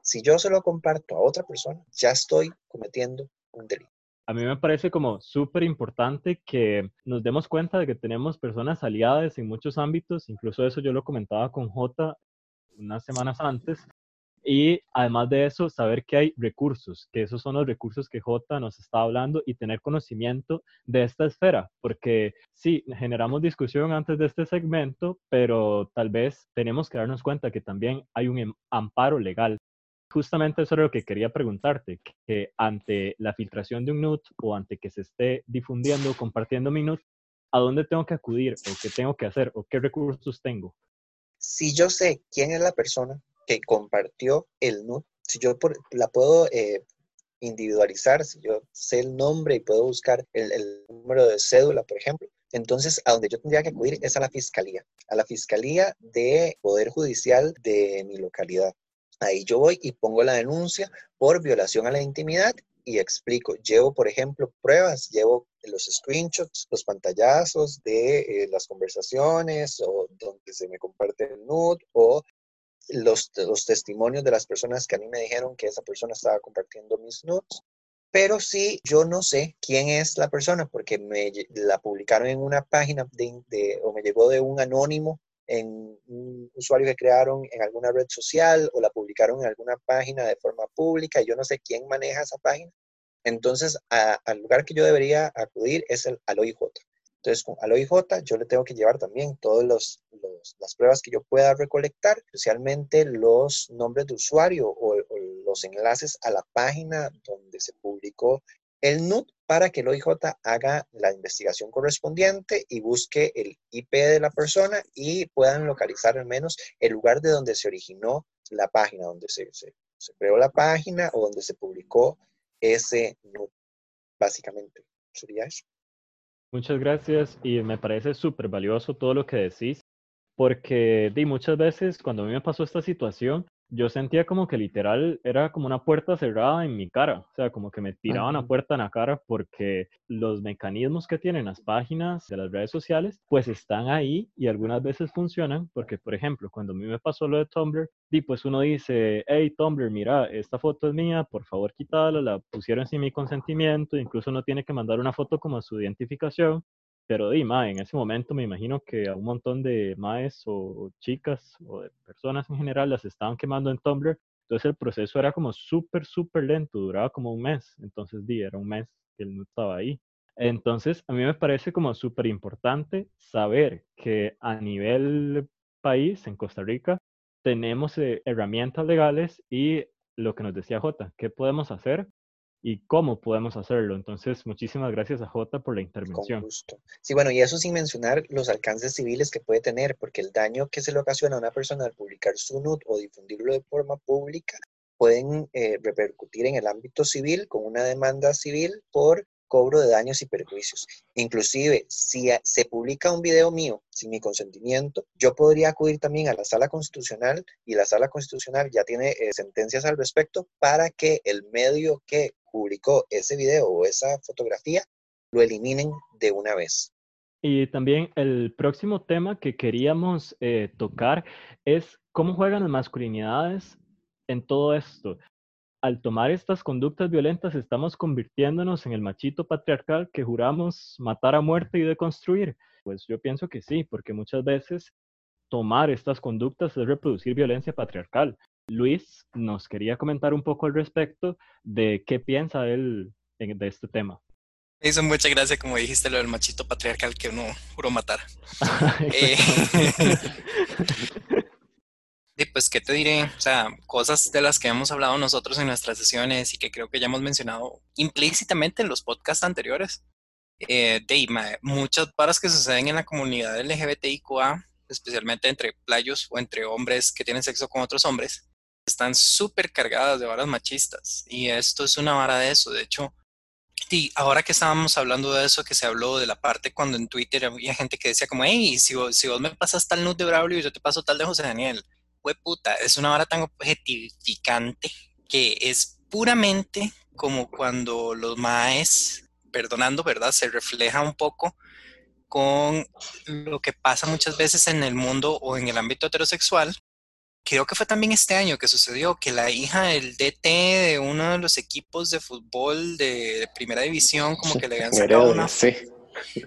Si yo se lo comparto a otra persona, ya estoy cometiendo un delito. A mí me parece como súper importante que nos demos cuenta de que tenemos personas aliadas en muchos ámbitos, incluso eso yo lo comentaba con J unas semanas antes, y además de eso, saber que hay recursos, que esos son los recursos que J nos está hablando y tener conocimiento de esta esfera, porque sí, generamos discusión antes de este segmento, pero tal vez tenemos que darnos cuenta que también hay un em, amparo legal. Justamente eso es lo que quería preguntarte, que ante la filtración de un NUT o ante que se esté difundiendo o compartiendo mi NUT, ¿a dónde tengo que acudir o qué tengo que hacer o qué recursos tengo? Si yo sé quién es la persona, que compartió el NUT, si yo la puedo eh, individualizar, si yo sé el nombre y puedo buscar el, número de cédula, por ejemplo, Entonces, a donde yo tendría que acudir es a la fiscalía, a la fiscalía de Poder Judicial de mi localidad. Ahí yo voy y pongo la denuncia por violación a la intimidad y explico. Llevo, por ejemplo, pruebas, llevo los screenshots, los pantallazos de eh, las conversaciones o donde se me comparte el nude o los, los testimonios de las personas que a mí me dijeron que esa persona estaba compartiendo mis nudes. Pero sí, yo no sé quién es la persona porque me la publicaron en una página de, o me llegó de un anónimo en un usuario que crearon en alguna red social o la publicaron en alguna página de forma pública y yo no sé quién maneja esa página. Entonces, al lugar que yo debería acudir es el, al OIJ. Entonces, al OIJ yo le tengo que llevar también todas los, las pruebas que yo pueda recolectar, especialmente los nombres de usuario o, o los enlaces a la página donde se publicó el NUT para que el OIJ haga la investigación correspondiente y busque el IP de la persona y puedan localizar al menos el lugar de donde se originó la página, donde se, se, creó la página o donde se publicó ese NUT. Básicamente, sería eso. Muchas gracias y me parece súper valioso todo lo que decís, porque di, muchas veces cuando a mí me pasó esta situación, yo sentía como que literal era como una puerta cerrada en mi cara, o sea, como que me tiraban a puerta en la cara porque los mecanismos que tienen las páginas de las redes sociales, pues están ahí y algunas veces funcionan, porque por ejemplo, cuando a mí me pasó lo de Tumblr, y pues uno dice, hey Tumblr, mira, esta foto es mía, por favor quítala, la pusieron sin mi consentimiento, incluso no tiene que mandar una foto como su identificación, pero di, en ese momento me imagino que a un montón de maes o, chicas o de personas en general las estaban quemando en Tumblr. Entonces el proceso era como súper, súper lento, duraba como un mes. Entonces di, era un mes que él no estaba ahí. Entonces a mí me parece como súper importante saber que a nivel país, en Costa Rica, tenemos eh, herramientas legales y lo que nos decía J, ¿qué podemos hacer y cómo podemos hacerlo. Entonces, muchísimas gracias a Jota por la intervención. Con gusto. Sí, bueno, y eso sin mencionar los alcances civiles que puede tener, porque el daño que se le ocasiona a una persona al publicar su NUT o difundirlo de forma pública pueden eh, repercutir en el ámbito civil con una demanda civil por cobro de daños y perjuicios. Inclusive, si se publica un video mío sin mi consentimiento, yo podría acudir también a la sala constitucional y la sala constitucional ya tiene eh, sentencias al respecto para que el medio que publicó ese video o esa fotografía lo eliminen de una vez. Y también el próximo tema que queríamos eh, tocar es cómo juegan las masculinidades en todo esto al tomar estas conductas violentas estamos convirtiéndonos en el machito patriarcal que juramos matar a muerte y deconstruir? Pues yo pienso que sí, porque muchas veces tomar estas conductas es reproducir violencia patriarcal. Luis nos quería comentar un poco al respecto de qué piensa él de este tema. Me hizo mucha gracia como dijiste lo del machito patriarcal que uno juró matar. (laughs) eh, (laughs) Y pues, ¿qué te diré? O sea, cosas de las que hemos hablado nosotros en nuestras sesiones y que creo que ya hemos mencionado implícitamente en los podcasts anteriores. Eh, de muchas paras que suceden en la comunidad LGBTIQA, especialmente entre playos o entre hombres que tienen sexo con otros hombres, están súper cargadas de varas machistas. Y esto es una vara de eso. De hecho, y ahora que estábamos hablando de eso, que se habló de la parte cuando en Twitter había gente que decía como, hey, si vos, si vos me pasas tal nude de Braulio, yo te paso tal de José Daniel puta, es una hora tan objetificante que es puramente como cuando los maes, perdonando, ¿verdad? Se refleja un poco con lo que pasa muchas veces en el mundo o en el ámbito heterosexual. Creo que fue también este año que sucedió que la hija del DT de uno de los equipos de fútbol de, primera división, como que le habían sacado una. Sí.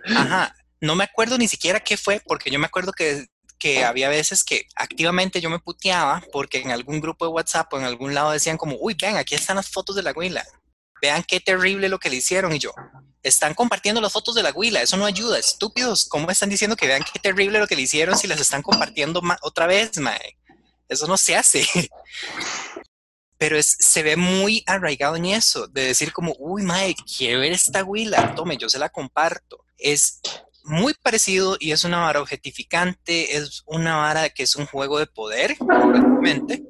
Ajá, no me acuerdo ni siquiera qué fue, porque yo me acuerdo que que había veces que activamente yo me puteaba porque en algún grupo de WhatsApp o en algún lado decían como, uy, vean, aquí están las fotos de la huila. Vean qué terrible lo que le hicieron. Y yo, están compartiendo las fotos de la huila, eso no ayuda, estúpidos. ¿Cómo están diciendo que vean qué terrible lo que le hicieron si las están compartiendo otra vez, mae? Eso no se hace. (laughs) Pero es, se ve muy arraigado en eso, de decir como, uy, mae, quiero ver esta huila, tome, yo se la comparto. Es muy parecido y es una vara objetificante, es una vara que es un juego de poder, probablemente,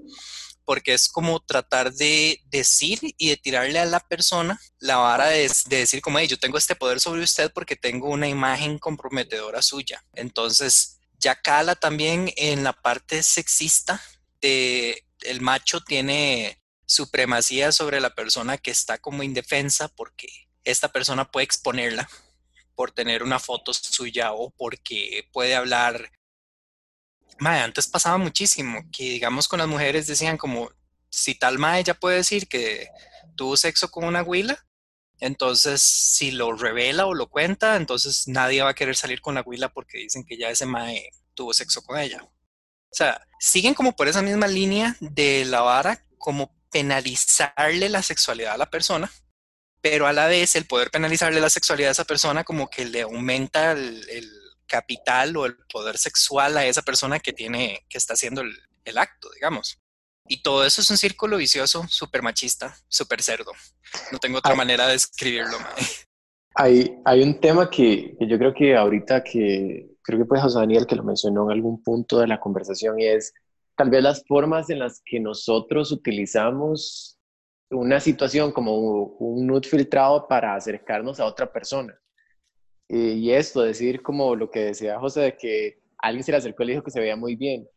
porque es como tratar de decir y de tirarle a la persona la vara de, decir como, hey, yo tengo este poder sobre usted porque tengo una imagen comprometedora suya. Entonces, ya cala también en la parte sexista de el macho tiene supremacía sobre la persona que está como indefensa porque esta persona puede exponerla por tener una foto suya o porque puede hablar Mae, antes pasaba muchísimo que, digamos, con las mujeres decían como, si tal mae ya puede decir que tuvo sexo con una huila, entonces si lo revela o lo cuenta, entonces nadie va a querer salir con la huila porque dicen que ya ese mae tuvo sexo con ella. O sea, siguen como por esa misma línea de la vara, como penalizarle la sexualidad a la persona, pero a la vez el poder penalizarle la sexualidad a esa persona como que le aumenta el capital o el poder sexual a esa persona que tiene, que está haciendo el, acto, digamos. Y todo eso es un círculo vicioso, súper machista, súper cerdo. No tengo otra manera de describirlo. Hay, hay un tema que, que, yo creo que ahorita que, creo que fue José Daniel que lo mencionó en algún punto de la conversación y es tal vez las formas en las que nosotros utilizamos una situación como un nude filtrado para acercarnos a otra persona. Eh, y esto, decir como lo que decía José, de que alguien se le acercó y le dijo que se veía muy bien.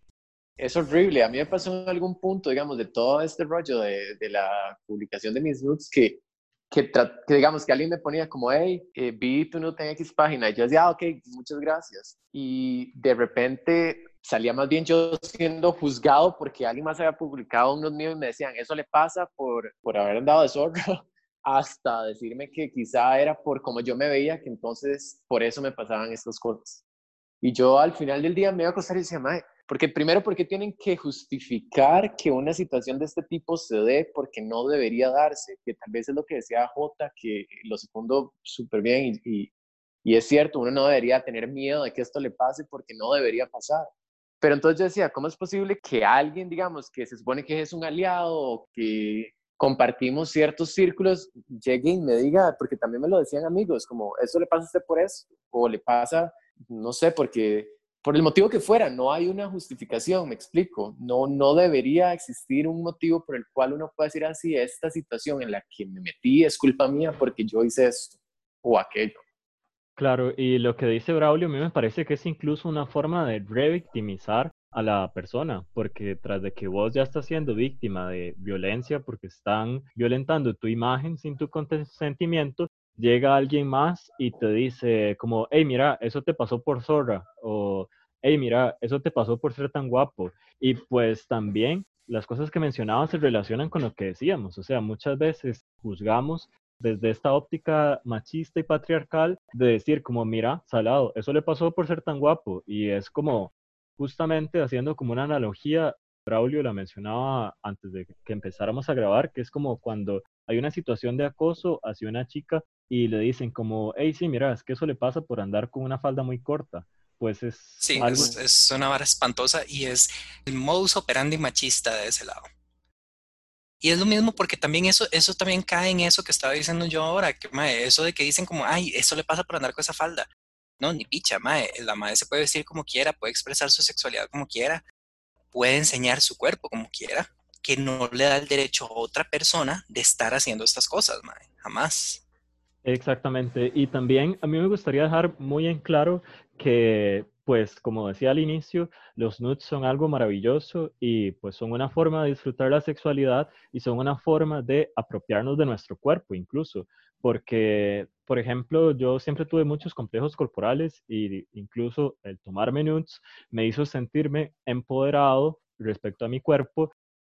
Es horrible. A mí me pasó en algún punto, digamos, de todo este rollo de, de la publicación de mis nudes que, que, que, digamos, que alguien me ponía como, hey, eh, vi tu nude en X página. Y yo decía, ah, ok, muchas gracias. Y de repente salía más bien yo siendo juzgado porque alguien más había publicado unos míos y me decían, eso le pasa por, por haber andado de zorro (laughs) hasta decirme que quizá era por cómo yo me veía, que entonces por eso me pasaban estas cosas. Y yo al final del día me iba a acostar y decía, mae, porque primero, porque tienen que justificar que una situación de este tipo se dé porque no debería darse, que tal vez es lo que decía J, que lo segundo súper bien y, y, y es cierto, uno no debería tener miedo de que esto le pase porque no debería pasar. Pero entonces yo decía, ¿cómo es posible que alguien, digamos, que se supone que es un aliado o que compartimos ciertos círculos, llegue y me diga, porque también me lo decían amigos, como, ¿eso le pasa a usted por eso? O le pasa, no sé, porque por el motivo que fuera, no hay una justificación, me explico. No, no debería existir un motivo por el cual uno pueda decir así, esta situación en la que me metí es culpa mía porque yo hice esto o aquello. Claro, y lo que dice Braulio a mí me parece que es incluso una forma de revictimizar a la persona, porque tras de que vos ya estás siendo víctima de violencia porque están violentando tu imagen sin tu consentimiento, llega alguien más y te dice como, hey, mira, eso te pasó por zorra, o hey, mira, eso te pasó por ser tan guapo. Y pues también las cosas que mencionabas se relacionan con lo que decíamos, o sea, muchas veces juzgamos desde esta óptica machista y patriarcal de decir como, mira, salado, eso le pasó por ser tan guapo. Y es como, justamente haciendo como una analogía, Braulio la mencionaba antes de que empezáramos a grabar, que es como cuando hay una situación de acoso hacia una chica y le dicen como, hey, sí, mira, es que eso le pasa por andar con una falda muy corta. Pues es... Sí, es, una vara espantosa y es el modus operandi machista de ese lado. Y es lo mismo porque también eso, eso también cae en eso que estaba diciendo yo ahora, que eso de que dicen como, ay, eso le pasa por andar con esa falda. No, ni picha, mae. La madre se puede vestir como quiera, puede expresar su sexualidad como quiera, puede enseñar su cuerpo como quiera, que no le da el derecho a otra persona de estar haciendo estas cosas, mae. Jamás. Exactamente. Y también a mí me gustaría dejar muy en claro que, pues, como decía al inicio, los nudes son algo maravilloso y pues son una forma de disfrutar la sexualidad y son una forma de apropiarnos de nuestro cuerpo incluso porque, por ejemplo, yo siempre tuve muchos complejos corporales e incluso el tomar nudes me hizo sentirme empoderado respecto a mi cuerpo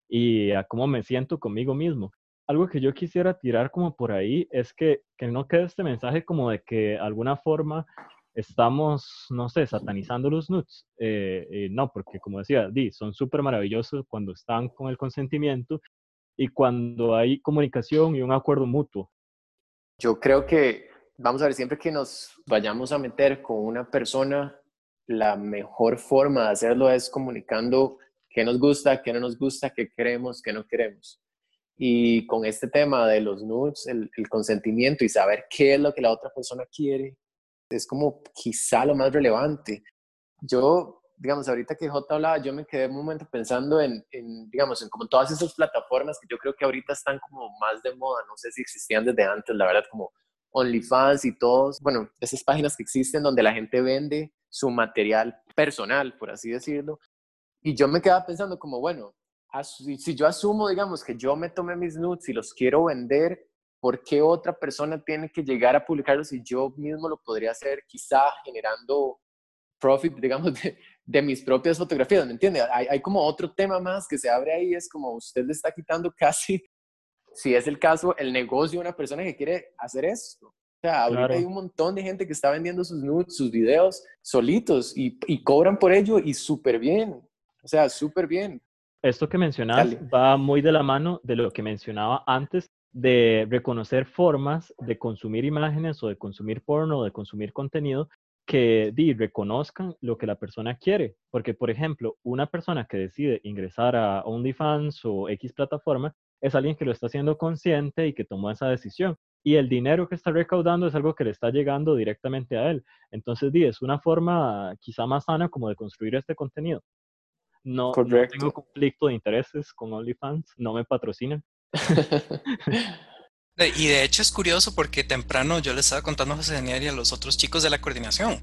y a cómo me siento conmigo mismo. Algo que yo quisiera tirar como por ahí es que, que no quede este mensaje como de que alguna forma estamos, no sé, satanizando los nudes. Eh, eh, no, porque como decía, Di, son súper maravillosos cuando están con el consentimiento y cuando hay comunicación y un acuerdo mutuo. Yo creo que, vamos a ver, siempre que nos vayamos a meter con una persona, la mejor forma de hacerlo es comunicando qué nos gusta, qué no nos gusta, qué queremos, qué no queremos. Y con este tema de los nudes, el, el consentimiento y saber qué es lo que la otra persona quiere, es como quizá lo más relevante. Yo digamos, ahorita que J hablaba, yo me quedé un momento pensando en, digamos, en como todas esas plataformas que yo creo que ahorita están como más de moda, no sé si existían desde antes, la verdad, como OnlyFans y todos, bueno, esas páginas que existen donde la gente vende su material personal, por así decirlo. Y yo me quedaba pensando como, bueno, si yo asumo, digamos, que yo me tomé mis nudes y los quiero vender, ¿por qué otra persona tiene que llegar a publicarlos si yo mismo lo podría hacer, quizá generando profit, digamos, (laughs) de, mis propias fotografías? ¿Me entiende? Hay, hay, como otro tema más que se abre ahí, es como usted le está quitando (laughs) casi, si es el caso, el negocio de una persona que quiere hacer esto. O sea, ahorita hay un montón de gente que está vendiendo sus nudes, sus videos solitos y, y cobran por ello y súper bien. O sea, súper bien. Esto que mencionas va muy de la mano de lo que mencionaba antes de reconocer formas de consumir imágenes o de consumir porno o de consumir contenido que di, reconozcan lo que la persona quiere. Porque, por ejemplo, una persona que decide ingresar a OnlyFans o X plataforma es alguien que lo está haciendo consciente y que tomó esa decisión. Y el dinero que está recaudando es algo que le está llegando directamente a él. Entonces, di, es una forma quizá más sana como de construir este contenido. No, no tengo conflicto de intereses con OnlyFans, no me patrocinan. Y de hecho es curioso porque temprano yo le estaba contando a José Daniel y a los otros chicos de la coordinación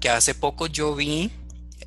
que hace poco yo vi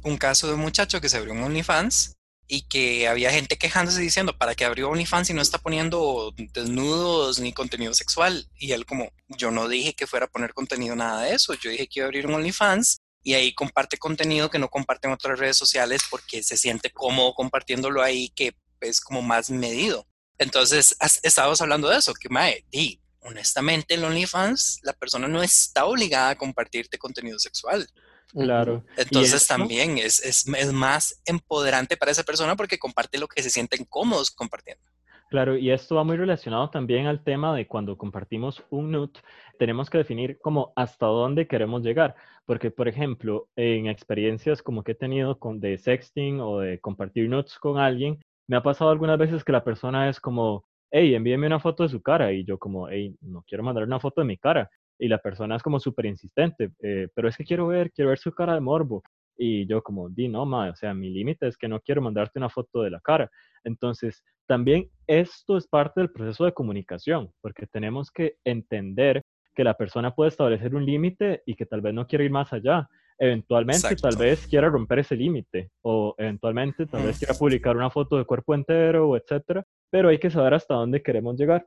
un caso de un muchacho que se abrió un OnlyFans y que había gente quejándose diciendo, ¿para qué abrió OnlyFans y no está poniendo desnudos ni contenido sexual? Y él como, yo no dije que fuera a poner contenido nada de eso, yo dije que iba a abrir un OnlyFans y ahí comparte contenido que no comparte en otras redes sociales porque se siente cómodo compartiéndolo ahí que es como más medido. Entonces, estábamos hablando de eso, que mae, di, honestamente en OnlyFans la persona no está obligada a compartirte contenido sexual. Claro. Entonces también es, es, es, más empoderante para esa persona porque comparte lo que se sienten cómodos compartiendo. Claro, y esto va muy relacionado también al tema de cuando compartimos un nude, tenemos que definir como hasta dónde queremos llegar. Porque, por ejemplo, en experiencias como que he tenido con de sexting o de compartir nudes con alguien, me ha pasado algunas veces que la persona es como, hey, envíeme una foto de su cara. Y yo como, hey, no quiero mandar una foto de mi cara. Y la persona es como súper insistente, eh, pero es que quiero ver, quiero ver su cara de morbo. Y yo como, di, no, ma, o sea, mi límite es que no quiero mandarte una foto de la cara. Entonces, también esto es parte del proceso de comunicación, porque tenemos que entender que la persona puede establecer un límite y que tal vez no quiere ir más allá eventualmente tal vez quiera romper ese límite o eventualmente tal vez quiera publicar una foto de cuerpo entero o etcétera, pero hay que saber hasta dónde queremos llegar.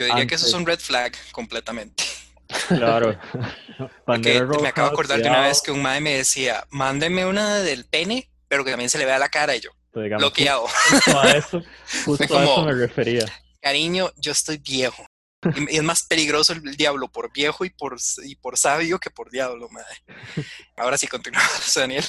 Yo diría que eso es un red flag completamente. (laughs) Claro. (laughs) me acabo de acordar de una vez que un madre me decía, mándeme una del pene, pero que también se le vea la cara y yo. bloqueado. Justo a eso, justo a eso me refería. Cariño, yo estoy viejo. Y es más peligroso el diablo por viejo y por, y por sabio que por diablo, madre. (laughs) Ahora sí continuamos, Daniel.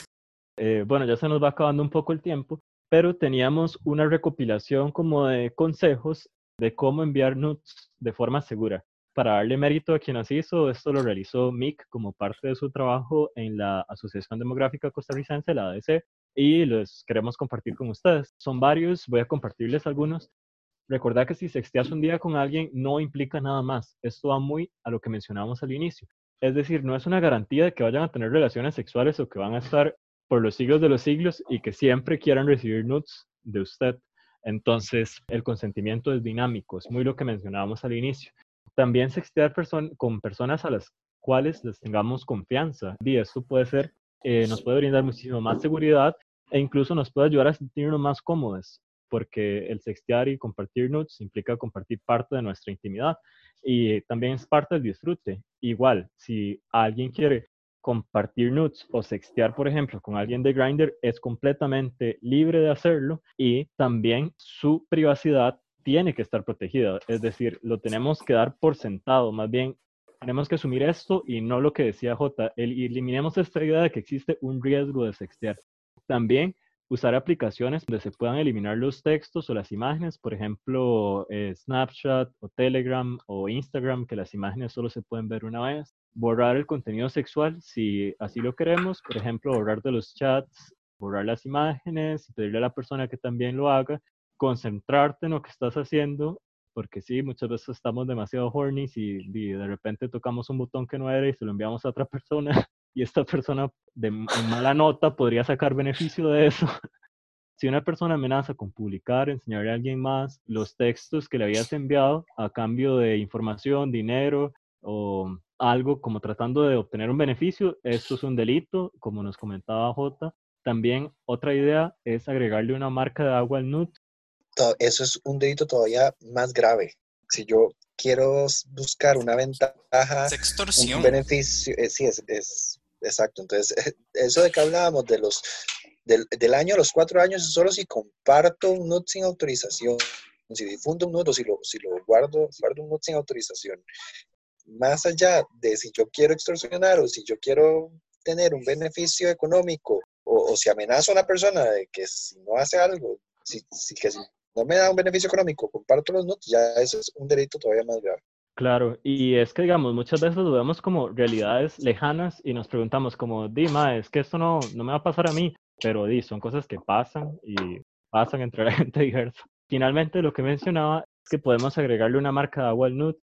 Eh, bueno, ya se nos va acabando un poco el tiempo, pero teníamos una recopilación como de consejos de cómo enviar nudes de forma segura. Para darle mérito a quien las hizo, esto lo realizó Mick como parte de su trabajo en la Asociación Demográfica Costarricense, la ADC, y los queremos compartir con ustedes. Son varios, voy a compartirles algunos. Recordad que si sexteas un día con alguien no implica nada más. Esto va muy a lo que mencionábamos al inicio. Es decir, no es una garantía de que vayan a tener relaciones sexuales o que van a estar por los siglos de los siglos y que siempre quieran recibir nudes de usted. Entonces, el consentimiento es dinámico, es muy lo que mencionábamos al inicio. También sextear con personas a las cuales les tengamos confianza. Y esto puede ser, eh, nos puede brindar muchísimo más seguridad e incluso nos puede ayudar a sentirnos más cómodos porque el sextear y compartir nudes implica compartir parte de nuestra intimidad y también es parte del disfrute. Igual, si alguien quiere compartir nudes o sextear, por ejemplo, con alguien de Grindr, es completamente libre de hacerlo y también su privacidad tiene que estar protegida. Es decir, lo tenemos que dar por sentado. Más bien, tenemos que asumir esto y no lo que decía J. eliminemos esta idea de que existe un riesgo de sextear. También usar aplicaciones donde se puedan eliminar los textos o las imágenes, por ejemplo, eh, Snapchat o Telegram o Instagram, que las imágenes solo se pueden ver una vez. Borrar el contenido sexual si así lo queremos, por ejemplo, borrar de los chats, borrar las imágenes, pedirle a la persona que también lo haga, concentrarte en lo que estás haciendo, porque sí, muchas veces estamos demasiado horny y, y de repente tocamos un botón que no era y se lo enviamos a otra (laughs) persona y esta persona de mala nota podría sacar beneficio de eso. si una persona amenaza con publicar, enseñarle a alguien más los textos que le habías enviado a cambio de información, dinero o algo como tratando de obtener un beneficio, esto es un delito, como nos comentaba J. También otra idea es agregarle una marca de agua al NUT. Eso es un delito todavía más grave. Si yo quiero buscar una ventaja, un beneficio, eh, sí, es, es, exacto. Entonces, eso de que hablábamos de los del, año a los cuatro años solo si comparto un NUT sin autorización, si difundo un NUT o si lo, si lo guardo, guardo un NUT sin autorización. Más allá de si yo quiero extorsionar o si yo quiero tener un beneficio económico o, si amenazo a una persona de que si no hace algo, si, que si no me da un beneficio económico, comparto los NUTs, ya eso es un delito todavía más grave. Claro, y es que, digamos, muchas veces lo vemos como realidades lejanas y nos preguntamos como, Dima, es que esto no, no me va a pasar a mí pero di, son cosas que pasan y pasan entre la (laughs) gente diversa. Finalmente, lo que mencionaba es que podemos agregarle una marca de agua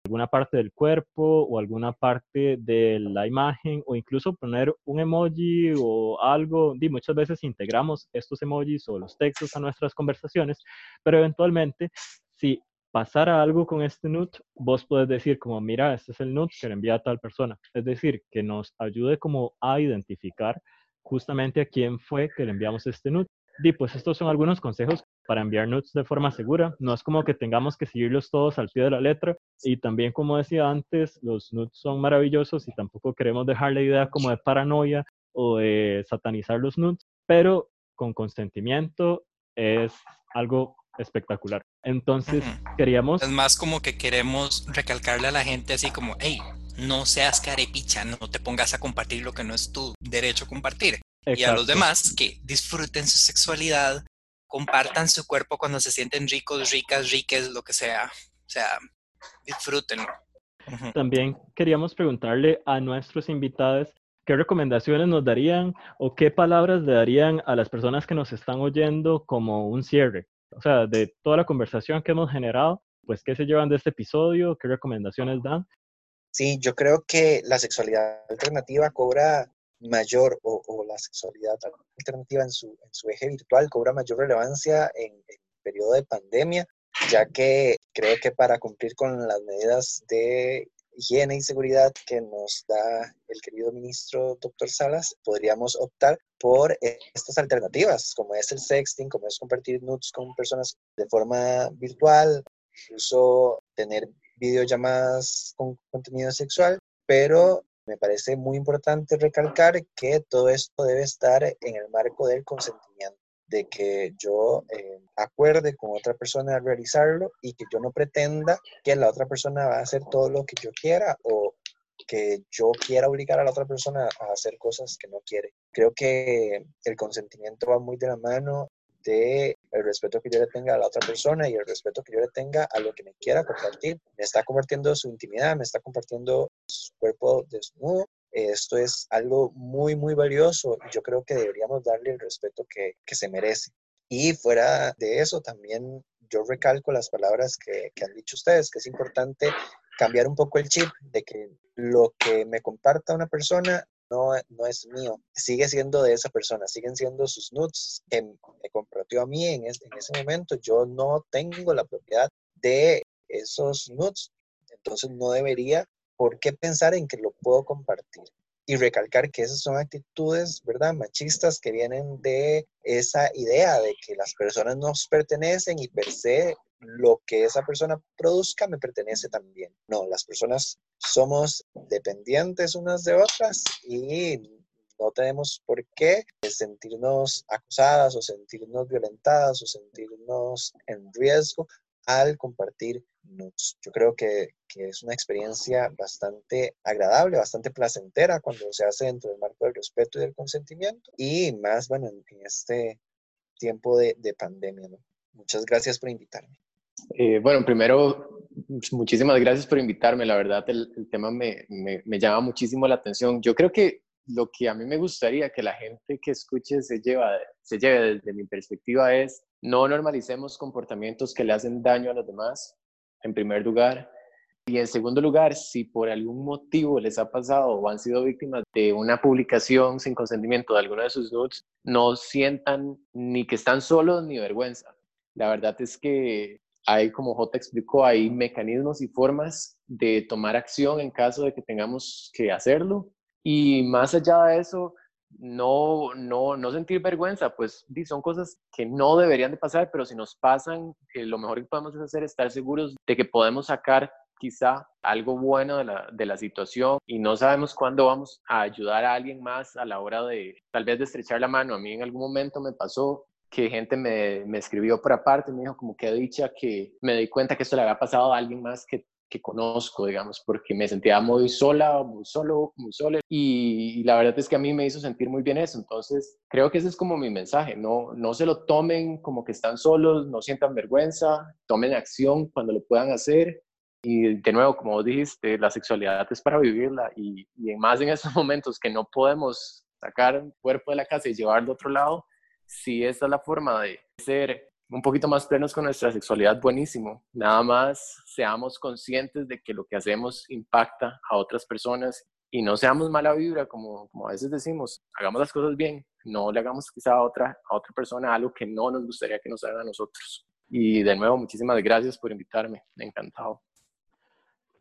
alguna parte del cuerpo o alguna parte de la imagen o incluso poner un emoji o algo. Di, muchas veces integramos estos emojis o los textos a nuestras conversaciones, pero eventualmente, si pasara algo con este nude, vos puedes decir como, mira, este es el nude que le envía a tal persona. Es decir, que nos ayude como a identificar justamente a quién fue que le enviamos este nude. Y pues estos son algunos consejos para enviar nudes de forma segura. No es como que tengamos que seguirlos todos al pie de la letra. Y también, como decía antes, los nudes son maravillosos y tampoco queremos dejar la idea como de paranoia o de satanizar los nudes, pero con consentimiento es algo espectacular. Entonces, queríamos... Es más como que queremos recalcarle a la gente así como, hey, no seas carepicha, no te pongas a compartir lo que no es tu derecho a compartir. Y a los demás que disfruten su sexualidad, compartan su cuerpo cuando se sienten ricos, ricas, riques, lo que sea. O sea, disfrútenlo. También queríamos preguntarle a nuestros invitados qué recomendaciones nos darían o qué palabras le darían a las personas que nos están oyendo como un cierre. O sea, de toda la conversación que hemos generado, pues qué se llevan de este episodio, qué recomendaciones dan Sí, yo creo que la sexualidad alternativa cobra mayor, o, la sexualidad alternativa en su, en su, eje virtual cobra mayor relevancia en el periodo de pandemia, ya que creo que para cumplir con las medidas de higiene y seguridad que nos da el querido ministro doctor Salas, podríamos optar por estas alternativas, como es el sexting, como es compartir nudes con personas de forma virtual, incluso tener videollamadas con contenido sexual, pero me parece muy importante recalcar que todo esto debe estar en el marco del consentimiento, de que yo eh, acuerde con otra persona realizarlo y que yo no pretenda que la otra persona va a hacer todo lo que yo quiera o que yo quiera obligar a la otra persona a hacer cosas que no quiere. Creo que el consentimiento va muy de la mano de el respeto que yo le tenga a la otra persona y el respeto que yo le tenga a lo que me quiera compartir. Me está compartiendo su intimidad, me está compartiendo su cuerpo desnudo. Esto es algo muy, muy valioso y yo creo que deberíamos darle el respeto que, que se merece. Y fuera de eso, también yo recalco las palabras que, que han dicho ustedes, que es importante cambiar un poco el chip de que lo que me comparta una persona no, no es mío, sigue siendo de esa persona, siguen siendo sus nudes que me compartió a mí en, ese momento. Yo no tengo la propiedad de esos nudes, entonces no debería por qué pensar en que lo puedo compartir. Y recalcar que esas son actitudes, ¿verdad? Machistas que vienen de esa idea de que las personas nos pertenecen y per se lo que esa persona produzca me pertenece también. No, las personas somos dependientes unas de otras y no tenemos por qué sentirnos acosadas o sentirnos violentadas o sentirnos en riesgo al compartir nudes. Yo creo que, es una experiencia bastante agradable, bastante placentera cuando se hace dentro del marco del respeto y del consentimiento y más, bueno, en, este tiempo de, de pandemia. Muchas gracias por invitarme. Eh, bueno, primero, muchísimas gracias por invitarme. La verdad, el, tema me, me, llama muchísimo la atención. Yo creo que lo que a mí me gustaría que la gente que escuche se, lleva, se lleve desde mi perspectiva es no normalicemos comportamientos que le hacen daño a los demás, en primer lugar. Y en segundo lugar, si por algún motivo les ha pasado o han sido víctimas de una publicación sin consentimiento de alguno de sus nudes, no sientan ni que están solos ni vergüenza. La verdad es que hay, como J explicó, hay mecanismos y formas de tomar acción en caso de que tengamos que hacerlo. Y más allá de eso, no, no, no sentir vergüenza, pues son cosas que no deberían de pasar, pero si nos pasan, eh, lo mejor que podemos hacer es estar seguros de que podemos sacar quizá algo bueno de la, de la, situación y no sabemos cuándo vamos a ayudar a alguien más a la hora de tal vez de estrechar la mano. A mí en algún momento me pasó que gente me, me escribió por aparte, me dijo como que dicha que me di cuenta que esto le había pasado a alguien más que que conozco, digamos, porque me sentía muy sola, muy solo, muy sola. Y, la verdad es que a mí me hizo sentir muy bien eso. Entonces, creo que ese es como mi mensaje. No, no se lo tomen como que están solos, no sientan vergüenza, tomen acción cuando lo puedan hacer. Y de nuevo, como dijiste, la sexualidad es para vivirla y, y más en esos (laughs) momentos que no podemos sacar el cuerpo de la casa y llevarlo a otro lado, si esa es la forma de ser un poquito más plenos con nuestra sexualidad, buenísimo. Nada más seamos conscientes de que lo que hacemos impacta a otras personas y no seamos mala vibra, como, como a veces decimos, hagamos las cosas bien, no le hagamos quizá a otra, a otra persona algo que no nos gustaría que nos haga a nosotros. Y de nuevo, muchísimas gracias por invitarme, encantado.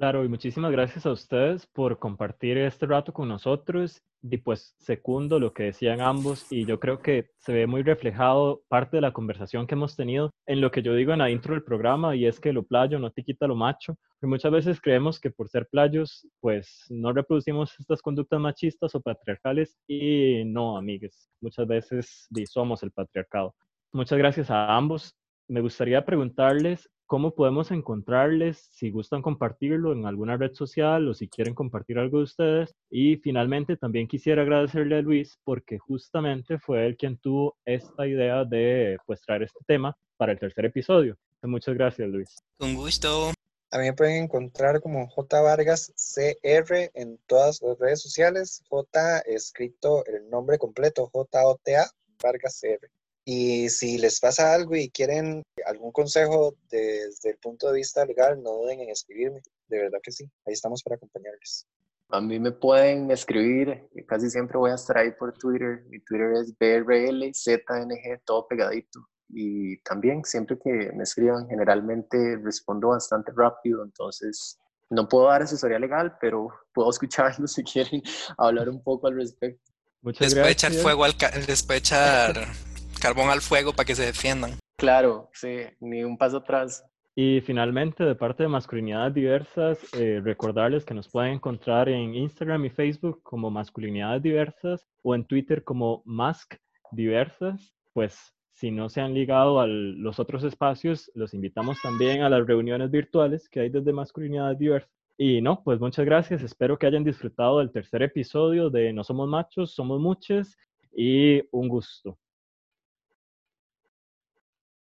Claro, y muchísimas gracias a ustedes por compartir este rato con nosotros y pues segundo lo que decían ambos y yo creo que se ve muy reflejado parte de la conversación que hemos tenido en lo que yo digo en la intro del programa y es que lo playo no te quita lo macho. Y muchas veces creemos que por ser playos pues no reproducimos estas conductas machistas o patriarcales y no, amigues, muchas veces somos el patriarcado. Muchas gracias a ambos. Me gustaría preguntarles cómo podemos encontrarles, si gustan compartirlo en alguna red social o si quieren compartir algo de ustedes. Y finalmente también quisiera agradecerle a Luis porque justamente fue él quien tuvo esta idea de pues traer este tema para el tercer episodio. Muchas gracias Luis. Un gusto. A mí me pueden encontrar como J Vargas CR en todas las redes sociales. J escrito el nombre completo, J O T A Vargas CR. Y si les pasa algo y quieren algún consejo desde el punto de vista legal, no duden en escribirme. De verdad que sí, ahí estamos para acompañarles. A mí me pueden escribir, casi siempre voy a estar ahí por Twitter. Mi Twitter es BRLZNG, todo pegadito. Y también siempre que me escriban, generalmente respondo bastante rápido, entonces no puedo dar asesoría legal, pero puedo escucharlos (laughs) si quieren hablar un poco al respecto. Muchas después echar fuego al después echar (laughs) carbón al fuego para que se defiendan. Claro, sí, ni un paso atrás. Y finalmente, de parte de Masculinidades Diversas, eh, recordarles que nos pueden encontrar en Instagram y Facebook como Masculinidades Diversas o en Twitter como Mask Diversas. Pues si no se han ligado a los otros espacios, los invitamos también a las reuniones virtuales que hay desde Masculinidades Diversas. Y no, pues muchas gracias. Espero que hayan disfrutado del tercer episodio de No Somos Machos, Somos Muchos y un gusto.